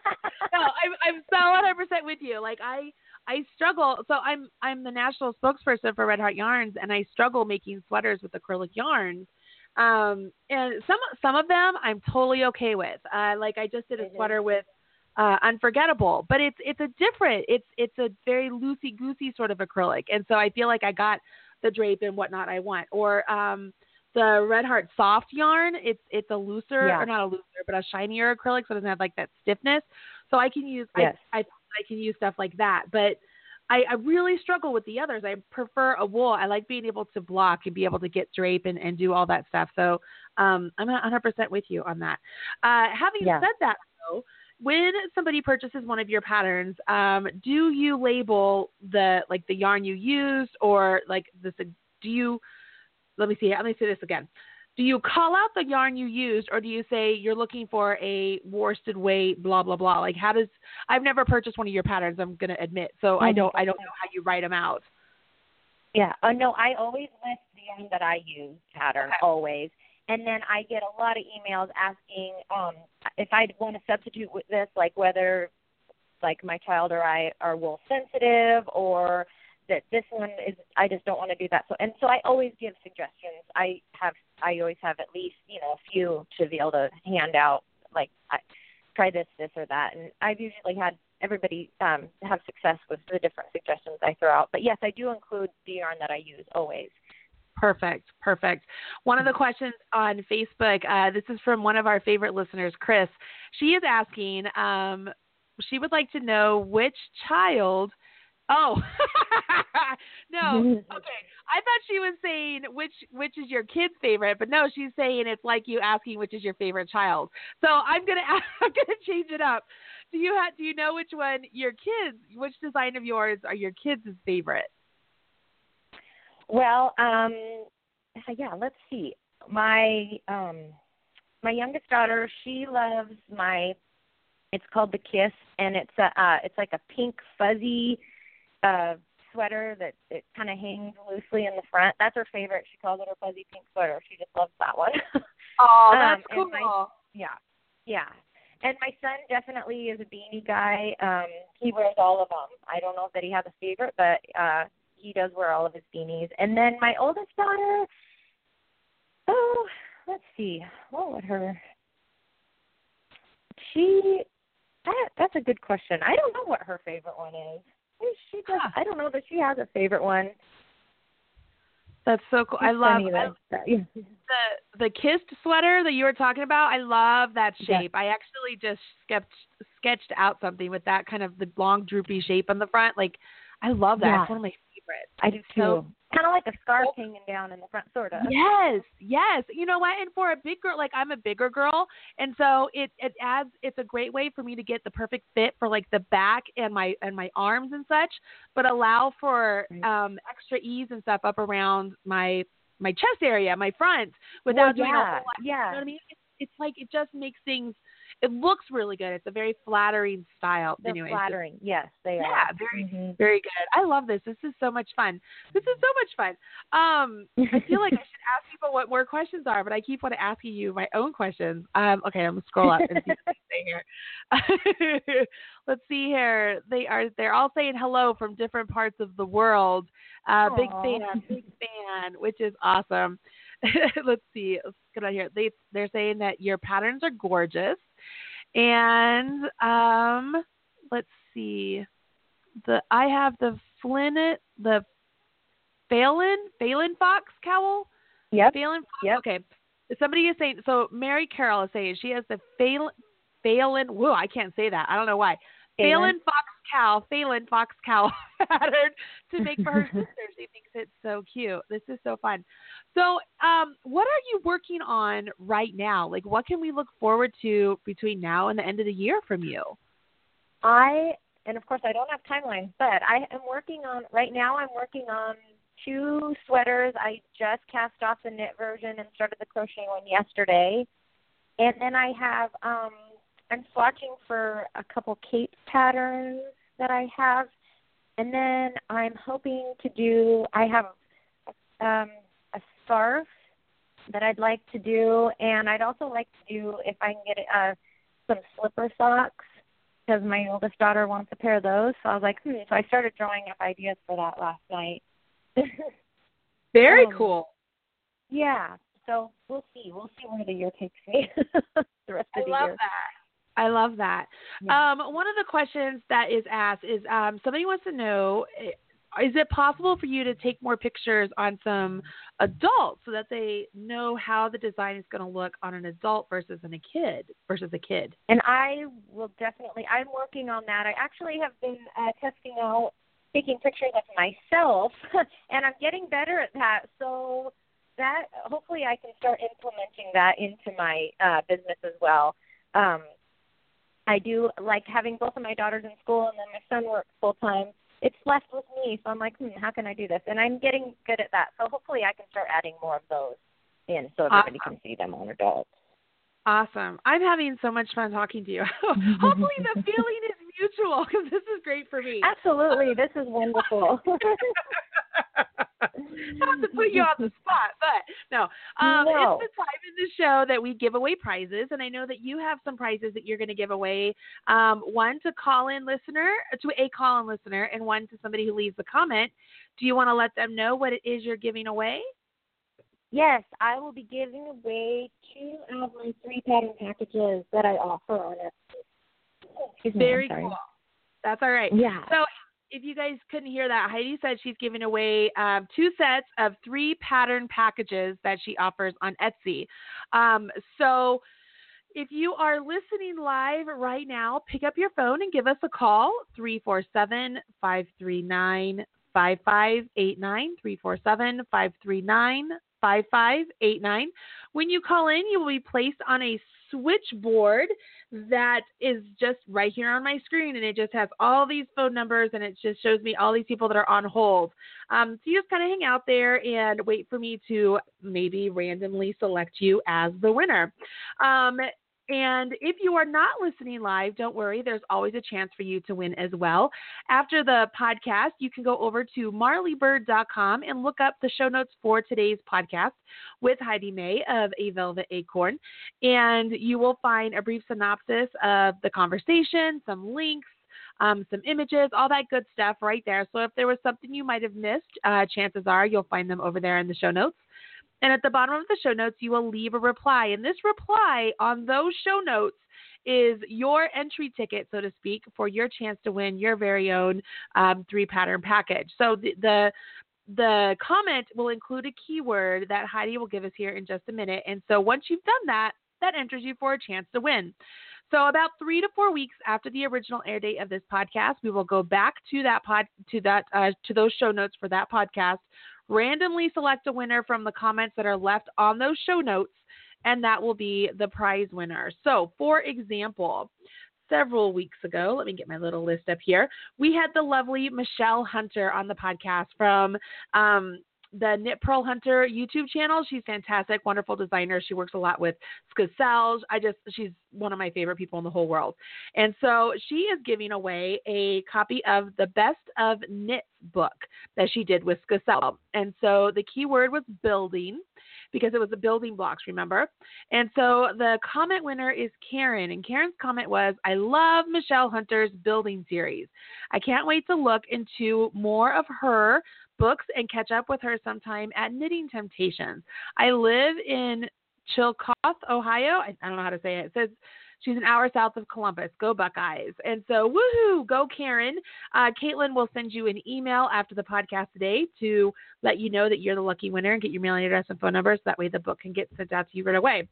Speaker 2: no, I'm I'm so 100 percent with you. Like I I struggle. So I'm I'm the national spokesperson for Red Heart Yarns, and I struggle making sweaters with acrylic yarns. Um, and some some of them I'm totally okay with. Uh, like I just did a sweater with uh, Unforgettable, but it's it's a different. It's it's a very loosey goosey sort of acrylic, and so I feel like I got the drape and whatnot I want. Or um, the Red Heart soft yarn. It's it's a looser
Speaker 3: Yeah.
Speaker 2: or not a looser, but a shinier acrylic, so it doesn't have like that stiffness. So I can use
Speaker 3: Yes.
Speaker 2: I, I I can use stuff like that, but I, I really struggle with the others. I prefer a wool. I like being able to block and be able to get drape and, and do all that stuff. So um, I'm 100% with you on that. Uh, having
Speaker 3: Yeah.
Speaker 2: said that, though, when somebody purchases one of your patterns, um, do you label the like the yarn you used or like this? Do you? Let me see. Let me say this again. Do you call out the yarn you used, or do you say you're looking for a worsted weight, blah blah blah? Like, how does? I've never purchased one of your patterns. I'm gonna admit, so I don't. I don't know how you write them out.
Speaker 3: Yeah. Oh no, I always list the yarn that I use pattern
Speaker 2: Okay.
Speaker 3: always, and then I get a lot of emails asking um if I want to substitute with this, like whether like my child or I are wool sensitive or that this one is I just don't want to do that. So and so I always give suggestions. I have I always have at least, you know, a few to be able to hand out like I try this, this or that. And I've usually had everybody um have success with the different suggestions I throw out. But yes, I do include the yarn that I use always.
Speaker 2: Perfect, perfect. One of the questions on Facebook, uh, this is from one of our favorite listeners, Chris. She is asking, um, she would like to know which child. Oh, no. Okay, I thought she was saying which which is your kid's favorite, but no, she's saying it's like you asking which is your favorite child. So I'm gonna I'm gonna change it up. Do you have do you know which one your kids which design of yours are your kids' favorite?
Speaker 3: Well, um yeah, let's see. My um my youngest daughter, she loves my it's called the Kiss and it's a uh it's like a pink fuzzy uh sweater that it kind of hangs loosely in the front. That's her favorite. She calls it her fuzzy pink sweater. She just loves that one.
Speaker 2: Oh,
Speaker 3: Um,
Speaker 2: that's
Speaker 3: and
Speaker 2: cool.
Speaker 3: my- yeah. Yeah. And my son definitely is a beanie guy. Um he wears all of them. I don't know that he has a favorite, but uh he does wear all of his beanies. And then my oldest daughter, oh, let's see, what would her? She, that, that's a good question. I don't know what her favorite one is. She does.
Speaker 2: Huh.
Speaker 3: I don't know that she has a favorite one.
Speaker 2: That's so cool. I love I,
Speaker 3: yeah.
Speaker 2: the the kissed sweater that you were talking about. I love that
Speaker 3: Yeah.
Speaker 2: shape. I actually just sketched sketched out something with that kind of the long droopy shape on the front. Like I love that.
Speaker 3: Yeah.
Speaker 2: It's one of my
Speaker 3: I do too.
Speaker 2: So
Speaker 3: kind of like a scarf hanging down in the front, sort of.
Speaker 2: Yes, yes. You know what? And for a big girl, like I'm a bigger girl, and so it it adds. It's a great way for me to get the perfect fit for like the back and my and my arms and such, but allow for um extra ease and stuff up around my my chest area, my front, without
Speaker 3: well,
Speaker 2: doing
Speaker 3: yeah,
Speaker 2: a whole lot.
Speaker 3: Yeah.
Speaker 2: You know what I mean? It's, it's like it just makes things. It looks really good. It's a very flattering style.
Speaker 3: They're
Speaker 2: anyway,
Speaker 3: flattering. Yes, they
Speaker 2: yeah,
Speaker 3: are.
Speaker 2: very
Speaker 3: Mhm.
Speaker 2: very good. I love this. This is so much fun. This is so much fun. Um, I feel like I should ask people what more questions are, but I keep on asking you my own questions. Um, okay, I'm gonna scroll up and see what they say here. Let's see here. They are they're all saying hello from different parts of the world. Uh, big fan, big fan, which is awesome. Let's see. Let's get on here. They they're saying that your patterns are gorgeous, and um, let's see. The I have the Flynn the Phelan Phelan Fox cowl.
Speaker 3: Yep.
Speaker 2: Phelan Fox.
Speaker 3: Yep.
Speaker 2: Okay. Somebody is saying so. Mary Carroll is saying she has the Phelan Phelan. Whoa, I can't say that. I don't know why.
Speaker 3: Phelan.
Speaker 2: Phelan Fox cow, Phelan Fox cow pattern to make for her sister. She thinks it's so cute. This is so fun. So, um, what are you working on right now? Like, what can we look forward to between now and the end of the year from you?
Speaker 3: I and of course I don't have timelines, but I am working on right now. I'm working on two sweaters. I just cast off the knit version and started the crochet one yesterday, and then I have um I'm swatching for a couple cape patterns that I have, and then I'm hoping to do. I have um scarf that I'd like to do, and I'd also like to do if I can get uh some slipper socks because my oldest daughter wants a pair of those. So I was like, hmm. So I started drawing up ideas for that last night.
Speaker 2: Very
Speaker 3: Um,
Speaker 2: cool.
Speaker 3: yeah. So we'll see. We'll see where the year takes me. the rest
Speaker 2: I
Speaker 3: of the
Speaker 2: love
Speaker 3: year.
Speaker 2: that. I love that.
Speaker 3: Yeah.
Speaker 2: Um, one of the questions that is asked is um, somebody wants to know eh, is it possible for you to take more pictures on some adults so that they know how the design is going to look on an adult versus in a kid versus a kid?
Speaker 3: And I will definitely. I'm working on that. I actually have been uh, testing out taking pictures of myself, and I'm getting better at that. So that hopefully I can start implementing that into my uh, business as well. Um, I do like having both of my daughters in school, and then my son works full time. It's left with me, so I'm like, hmm, how can I do this? And I'm getting good at that. So hopefully I can start adding more of those in, so everybody
Speaker 2: Awesome.
Speaker 3: can see them on adults.
Speaker 2: Awesome. I'm having so much fun talking to you. Hopefully the feeling is mutual because this is great for me.
Speaker 3: Absolutely, this is wonderful.
Speaker 2: Not to put you on the spot, but no. Um,
Speaker 3: No.
Speaker 2: It's the time in the show that we give away prizes, and I know that you have some prizes that you're going to give away. Um, one to call in listener, to a call in listener, and one to somebody who leaves a comment. Do you want to let them know what it is you're giving away?
Speaker 3: Yes, I will be giving away two of my three pattern packages that I offer on it.
Speaker 2: Very cool. That's all right.
Speaker 3: Yeah.
Speaker 2: So, if you guys couldn't hear that, Heidi said she's giving away um, two sets of three pattern packages that she offers on Etsy. Um, so, if you are listening live right now, pick up your phone and give us a call 347 539 5589. 347 539 5589. When you call in, you will be placed on a switchboard that is just right here on my screen and it just has all these phone numbers and it just shows me all these people that are on hold. Um, so you just kind of hang out there and wait for me to maybe randomly select you as the winner. Um, and if you are not listening live, don't worry, there's always a chance for you to win as well. After the podcast, you can go over to marlybird.com and look up the show notes for today's podcast with Heidi May of A Velvet Acorn. And you will find a brief synopsis of the conversation, some links, um, some images, all that good stuff right there. So if there was something you might have missed, uh, chances are you'll find them over there in the show notes. And at the bottom of the show notes, you will leave a reply. And this reply on those show notes is your entry ticket, so to speak, for your chance to win your very own um, three pattern package. So the, the the comment will include a keyword that Heidi will give us here in just a minute. And so once you've done that, that enters you for a chance to win. So about three to four weeks after the original air date of this podcast, we will go back to that pod to that uh, to those show notes for that podcast, randomly select a winner from the comments that are left on those show notes, and that will be the prize winner. So, for example, several weeks ago, let me get my little list up here, we had the lovely Michelle Hunter on the podcast from um, the Knit Purl Hunter YouTube channel. She's fantastic, wonderful designer. She works a lot with Skacels. I just, she's one of my favorite people in the whole world. And so she is giving away a copy of the Best of Knits book that she did with Skacels. And so the keyword was building because it was the building blocks, remember? And so the comment winner is Karen. And Karen's comment was, I love Michelle Hunter's building series. I can't wait to look into more of her books and catch up with her sometime at Knitting Temptations. I live in Chillicothe, Ohio. I, I don't know how to say it. It says she's an hour south of Columbus. Go Buckeyes. And so, woohoo, go Karen. Uh, Caitlin will send you an email after the podcast today to let you know that you're the lucky winner and get your mailing address and phone number so that way the book can get sent out to you right away.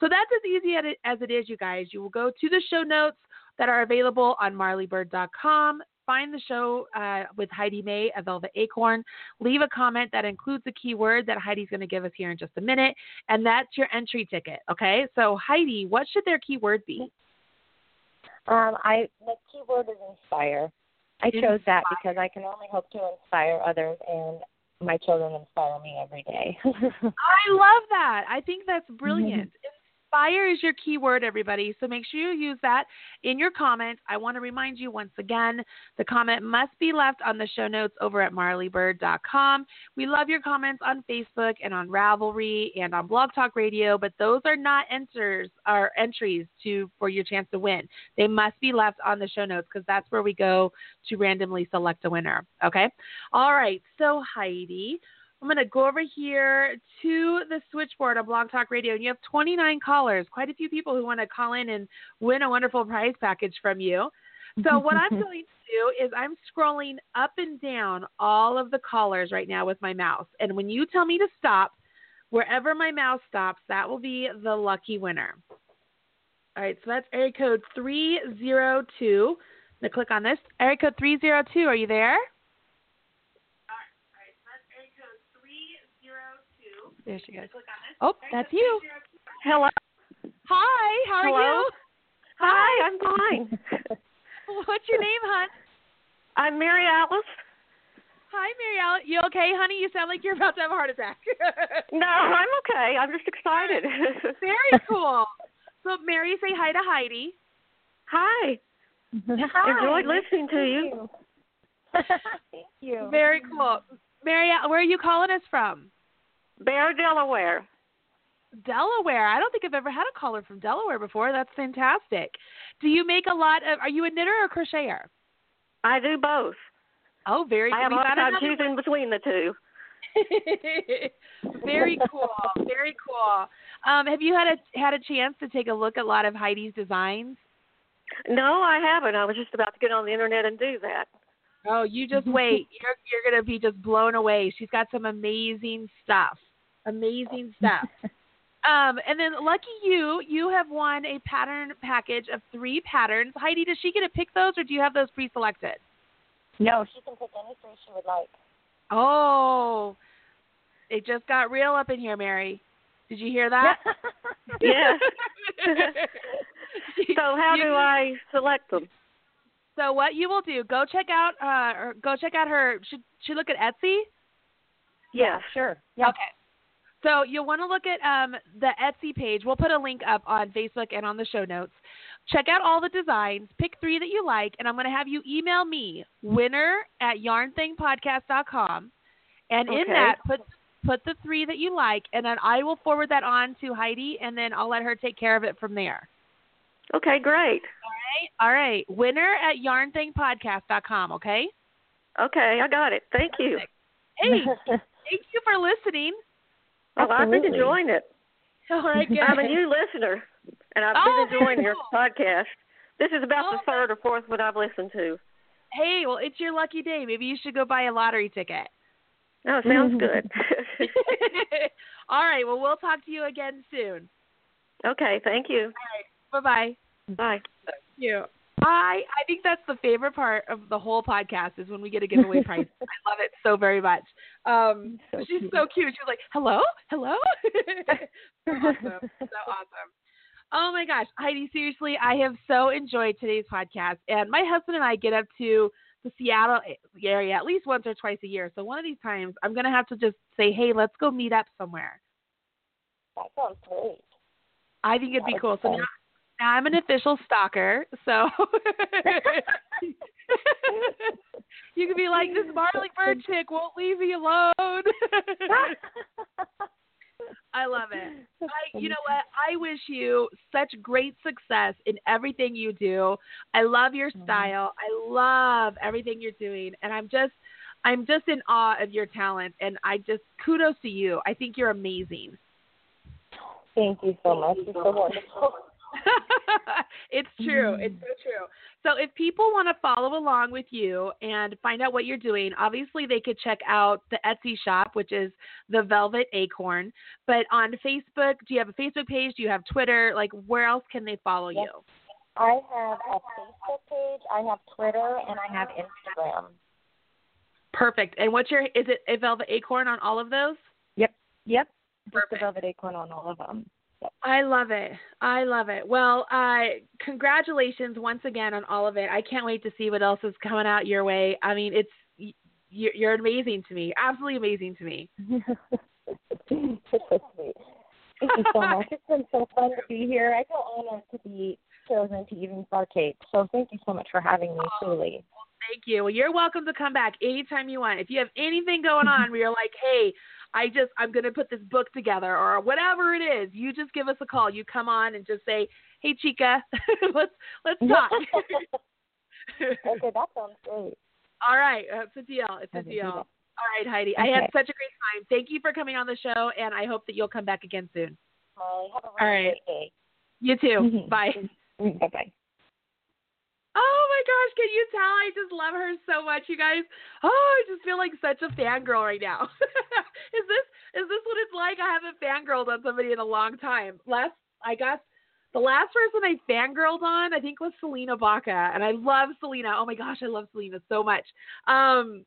Speaker 2: So that's as easy as it is, you guys. You will go to the show notes that are available on marlybird.com find the show uh, with Heidi May, A Velvet Acorn. Leave a comment that includes the keyword that Heidi's going to give us here in just a minute, and that's your entry ticket. Okay, so Heidi, what should their keyword be?
Speaker 3: Um, I the keyword is inspire. I inspire. chose that because I can only hope to inspire others, and my children inspire me every day.
Speaker 2: I love that. I think that's brilliant. Mm-hmm. Fire is your keyword, everybody. So make sure you use that in your comments. I want to remind you once again the comment must be left on the show notes over at marlybird.com. We love your comments on Facebook and on Ravelry and on Blog Talk Radio, but those are not enters or entries to for your chance to win. They must be left on the show notes because that's where we go to randomly select a winner. Okay. All right. So Heidi. I'm going to go over here to the switchboard on Blog Talk Radio, and you have 29 callers, quite a few people who want to call in and win a wonderful prize package from you. So, what I'm going to do is I'm scrolling up and down all of the callers right now with my mouse. And when you tell me to stop, wherever my mouse stops, that will be the lucky winner. All right, so that's area code 302. I'm going to click on this. Area code 302, are you there? There she goes. Oh, that's you.
Speaker 4: Hello.
Speaker 2: Hi, how
Speaker 4: Hello?
Speaker 2: are you?
Speaker 4: Hi, I'm fine.
Speaker 2: What's your name, hon?
Speaker 4: I'm Mary Alice.
Speaker 2: Hi, Mary Alice. You okay, honey? You sound like you're about to have a heart attack.
Speaker 4: no, I'm okay. I'm just excited.
Speaker 2: Very cool. So, Mary, say hi to Heidi.
Speaker 4: Hi.
Speaker 3: Hi.
Speaker 4: Enjoyed listening to you.
Speaker 3: Thank you.
Speaker 2: Very cool. Mary, where are you calling us from?
Speaker 4: Bear, Delaware.
Speaker 2: Delaware. I don't think I've ever had a caller from Delaware before. That's fantastic. Do you make a lot of? Are you a knitter or a crocheter?
Speaker 4: I do both.
Speaker 2: Oh, very.
Speaker 4: I have a hard time choosing between the two.
Speaker 2: very cool. Very cool. Um, have you had a had a chance to take a look at a lot of Heidi's designs?
Speaker 4: No, I haven't. I was just about to get on the internet and do that.
Speaker 2: Oh, you just wait. You're you're gonna be just blown away. She's got some amazing stuff. Amazing stuff. um, and then lucky you, you have won a pattern package of three patterns. Heidi, does she get to pick those, or do you have those pre-selected?
Speaker 3: No, she can pick any three she would like.
Speaker 2: Oh, it just got real up in here, Mary. Did you hear that?
Speaker 4: yes. so how do I select them?
Speaker 2: So what you will do? Go check out, uh, or go check out her. Should she look at Etsy?
Speaker 4: Yeah,
Speaker 3: sure. Yeah.
Speaker 2: Okay. So you'll want to look at um, the Etsy page. We'll put a link up on Facebook and on the show notes. Check out all the designs, pick three that you like, and I'm going to have you email me winner at yarnthingpodcast.com. And
Speaker 4: okay.
Speaker 2: in that, put put the three that you like, and then I will forward that on to Heidi, and then I'll let her take care of it from there.
Speaker 4: Okay, great.
Speaker 2: All right, all right. Winner at yarnthingpodcast.com. Okay.
Speaker 4: Okay, I got it. Thank you.
Speaker 2: Hey, thank you for listening.
Speaker 4: Oh, I've been enjoying it.
Speaker 2: All right, good.
Speaker 4: I'm a new listener, and I've
Speaker 2: oh,
Speaker 4: been enjoying
Speaker 2: cool.
Speaker 4: your podcast. This is about
Speaker 2: oh,
Speaker 4: the third or fourth one I've listened to.
Speaker 2: Hey, well, it's your lucky day. Maybe you should go buy a lottery ticket.
Speaker 4: Oh, sounds good.
Speaker 2: All right. Well, we'll talk to you again soon.
Speaker 4: Okay. Thank you.
Speaker 2: All right. Bye-bye.
Speaker 4: Bye.
Speaker 2: Thank you. I I think that's the favorite part of the whole podcast is when we get a giveaway prize. I love it so very much. Um,
Speaker 3: So
Speaker 2: she's
Speaker 3: cute.
Speaker 2: so cute. She's like, "Hello, hello." so awesome, so awesome. Oh my gosh, Heidi, seriously, I have so enjoyed today's podcast. And my husband and I get up to the Seattle area at least once or twice a year. So one of these times, I'm gonna have to just say, "Hey, let's go meet up somewhere."
Speaker 3: That sounds great.
Speaker 2: I think it'd be cool.
Speaker 3: would
Speaker 2: So now, now I'm an official stalker. So you could be like, this Marly Bird chick won't leave me alone. I love it. I, you know what? I wish you such great success in everything you do. I love your
Speaker 3: Mhm.
Speaker 2: style. I love everything you're doing, and I'm just, I'm just in awe of your talent. And I just kudos to you. I think you're amazing.
Speaker 3: Thank you so much. You're so wonderful.
Speaker 2: it's true. It's so true. So if people want to follow along with you and find out what you're doing, obviously they could check out the Etsy shop, which is the Velvet Acorn. But on Facebook, do you have a Facebook page? Do you have Twitter? Like where else can they follow
Speaker 3: Yes.
Speaker 2: you?
Speaker 3: I have a Facebook page, I have Twitter, and I have Instagram.
Speaker 2: Perfect. And what's your is it a Velvet Acorn on all of those?
Speaker 3: Yep. Yep. Just the Velvet Acorn on all of them.
Speaker 2: I love it. I love it. Well, uh, congratulations once again on all of it. I can't wait to see what else is coming out your way. I mean, it's you're, you're amazing to me. Absolutely amazing to me.
Speaker 3: You're so sweet. Thank you so much. It's been so fun to be here. I feel honored to be chosen to even partake. So thank you so much for having me, truly.
Speaker 2: Thank you. Well, you're welcome to come back anytime you want. If you have anything going on where you're like, hey, I just I'm gonna put this book together or whatever it is, you just give us a call. You come on and just say, hey, Chica, let's let's talk.
Speaker 3: okay, that sounds great.
Speaker 2: All right, it's a deal. It's a deal. All right, Heidi. I had such a great time. Thank you for coming on the show, and I hope that you'll come back again soon.
Speaker 3: Molly, have a
Speaker 2: All right.
Speaker 3: great day.
Speaker 2: You too.
Speaker 3: Mhm.
Speaker 2: Bye.
Speaker 3: Bye bye.
Speaker 2: Oh my gosh, can you tell? I just love her so much, you guys. Oh, I just feel like such a fangirl right now. is this is this what it's like? I haven't fangirled on somebody in a long time. Last I guess the last person I fangirled on, I think was Salena Baca. And I love Salena. Oh my gosh, I love Salena so much. Um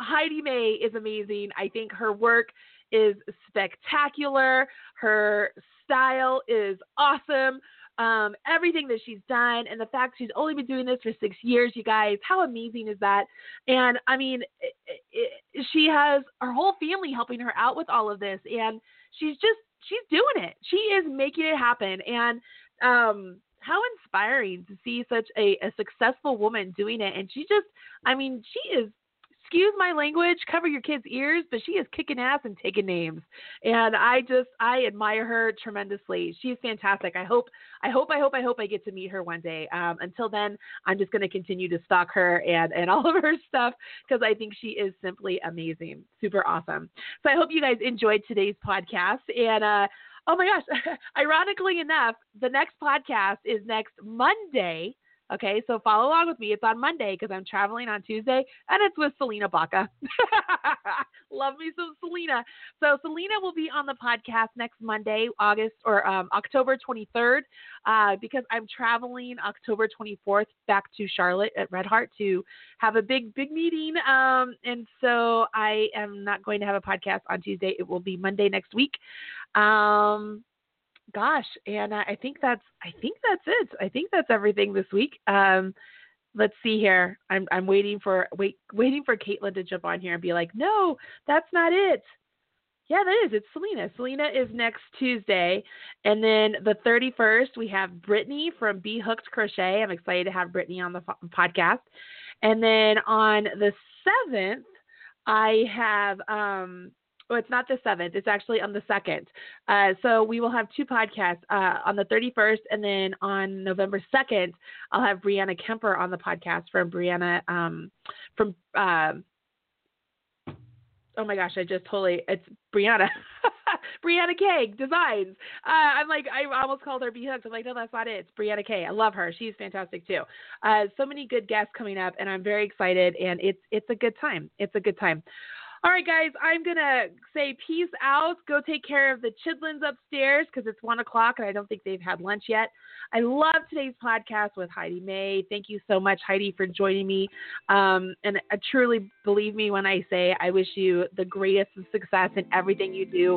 Speaker 2: Heidi May is amazing. I think her work is spectacular. Her style is awesome um, everything that she's done and the fact she's only been doing this for six years, you guys, how amazing is that? And I mean, it, it, she has her whole family helping her out with all of this, and she's just she's doing it. She is making it happen, and um, how inspiring to see such a, a successful woman doing it. And she just, I mean, she is. Excuse my language, cover your kids' ears, but she is kicking ass and taking names. And I just I admire her tremendously. She's fantastic. I hope I hope, I hope, I hope I get to meet her one day. Um, until then, I'm just going to continue to stalk her and, and all of her stuff because I think she is simply amazing, super awesome. So I hope you guys enjoyed today's podcast. And uh, oh my gosh, ironically enough, the next podcast is next Monday. Okay, so follow along with me. It's on Monday because I'm traveling on Tuesday, and it's with Salena Baca. Love me some Salena. So Salena will be on the podcast next Monday, August or um, October 23rd, uh, because I'm traveling October 24th back to Charlotte at Red Heart to have a big, big meeting. Um, and so I am not going to have a podcast on Tuesday. It will be Monday next week. Um, gosh, and I think that's I think that's it. I think that's everything this week. Um, let's see here. I'm I'm waiting for wait waiting for Caitlin to jump on here and be like, no, that's not it. Yeah, that is. It's Salena. Salena is next Tuesday, and then the 31st we have Brittany from Be Hooked Crochet. I'm excited to have Brittany on the podcast, and then on the 7th I have um Oh, it's not the seventh. It's actually on the second. Uh, so we will have two podcasts uh, on the 31st, and then on November 2nd, I'll have Brianna Kemper on the podcast from Brianna um, from. Um, oh my gosh, I just totally. It's Brianna. Brianna K Designs. Uh, I'm like, I almost called her B Hooks. I'm like, no, that's not it. It's Brianna K. I love her. She's fantastic too. Uh, so many good guests coming up, and I'm very excited. And it's it's a good time. It's a good time. All right, guys, I'm going to say peace out. Go take care of the chidlins upstairs because it's 1 o'clock and I don't think they've had lunch yet. I love today's podcast with Heidi May. Thank you so much, Heidi, for joining me. Um, and I truly believe me when I say I wish you the greatest of success in everything you do.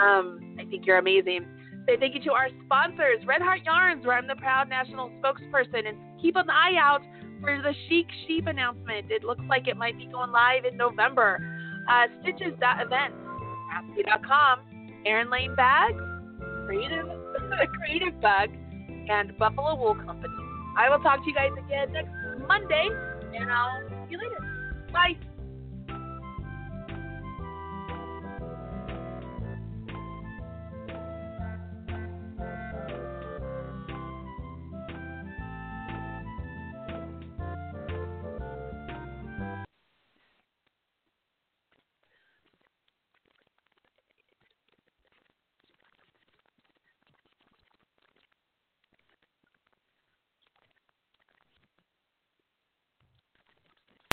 Speaker 2: Um, I think you're amazing. Say thank you to our sponsors, Red Heart Yarns, where I'm the proud national spokesperson, and keep an eye out for the Chic Sheep announcement. It looks like it might be going live in November. Uh, Stitches.events, Craftsy.com, Erin Lane Bags, Creative, Creativebug, and Buffalo Wool Company. I will talk to you guys again next Monday, and I'll see you later. Bye.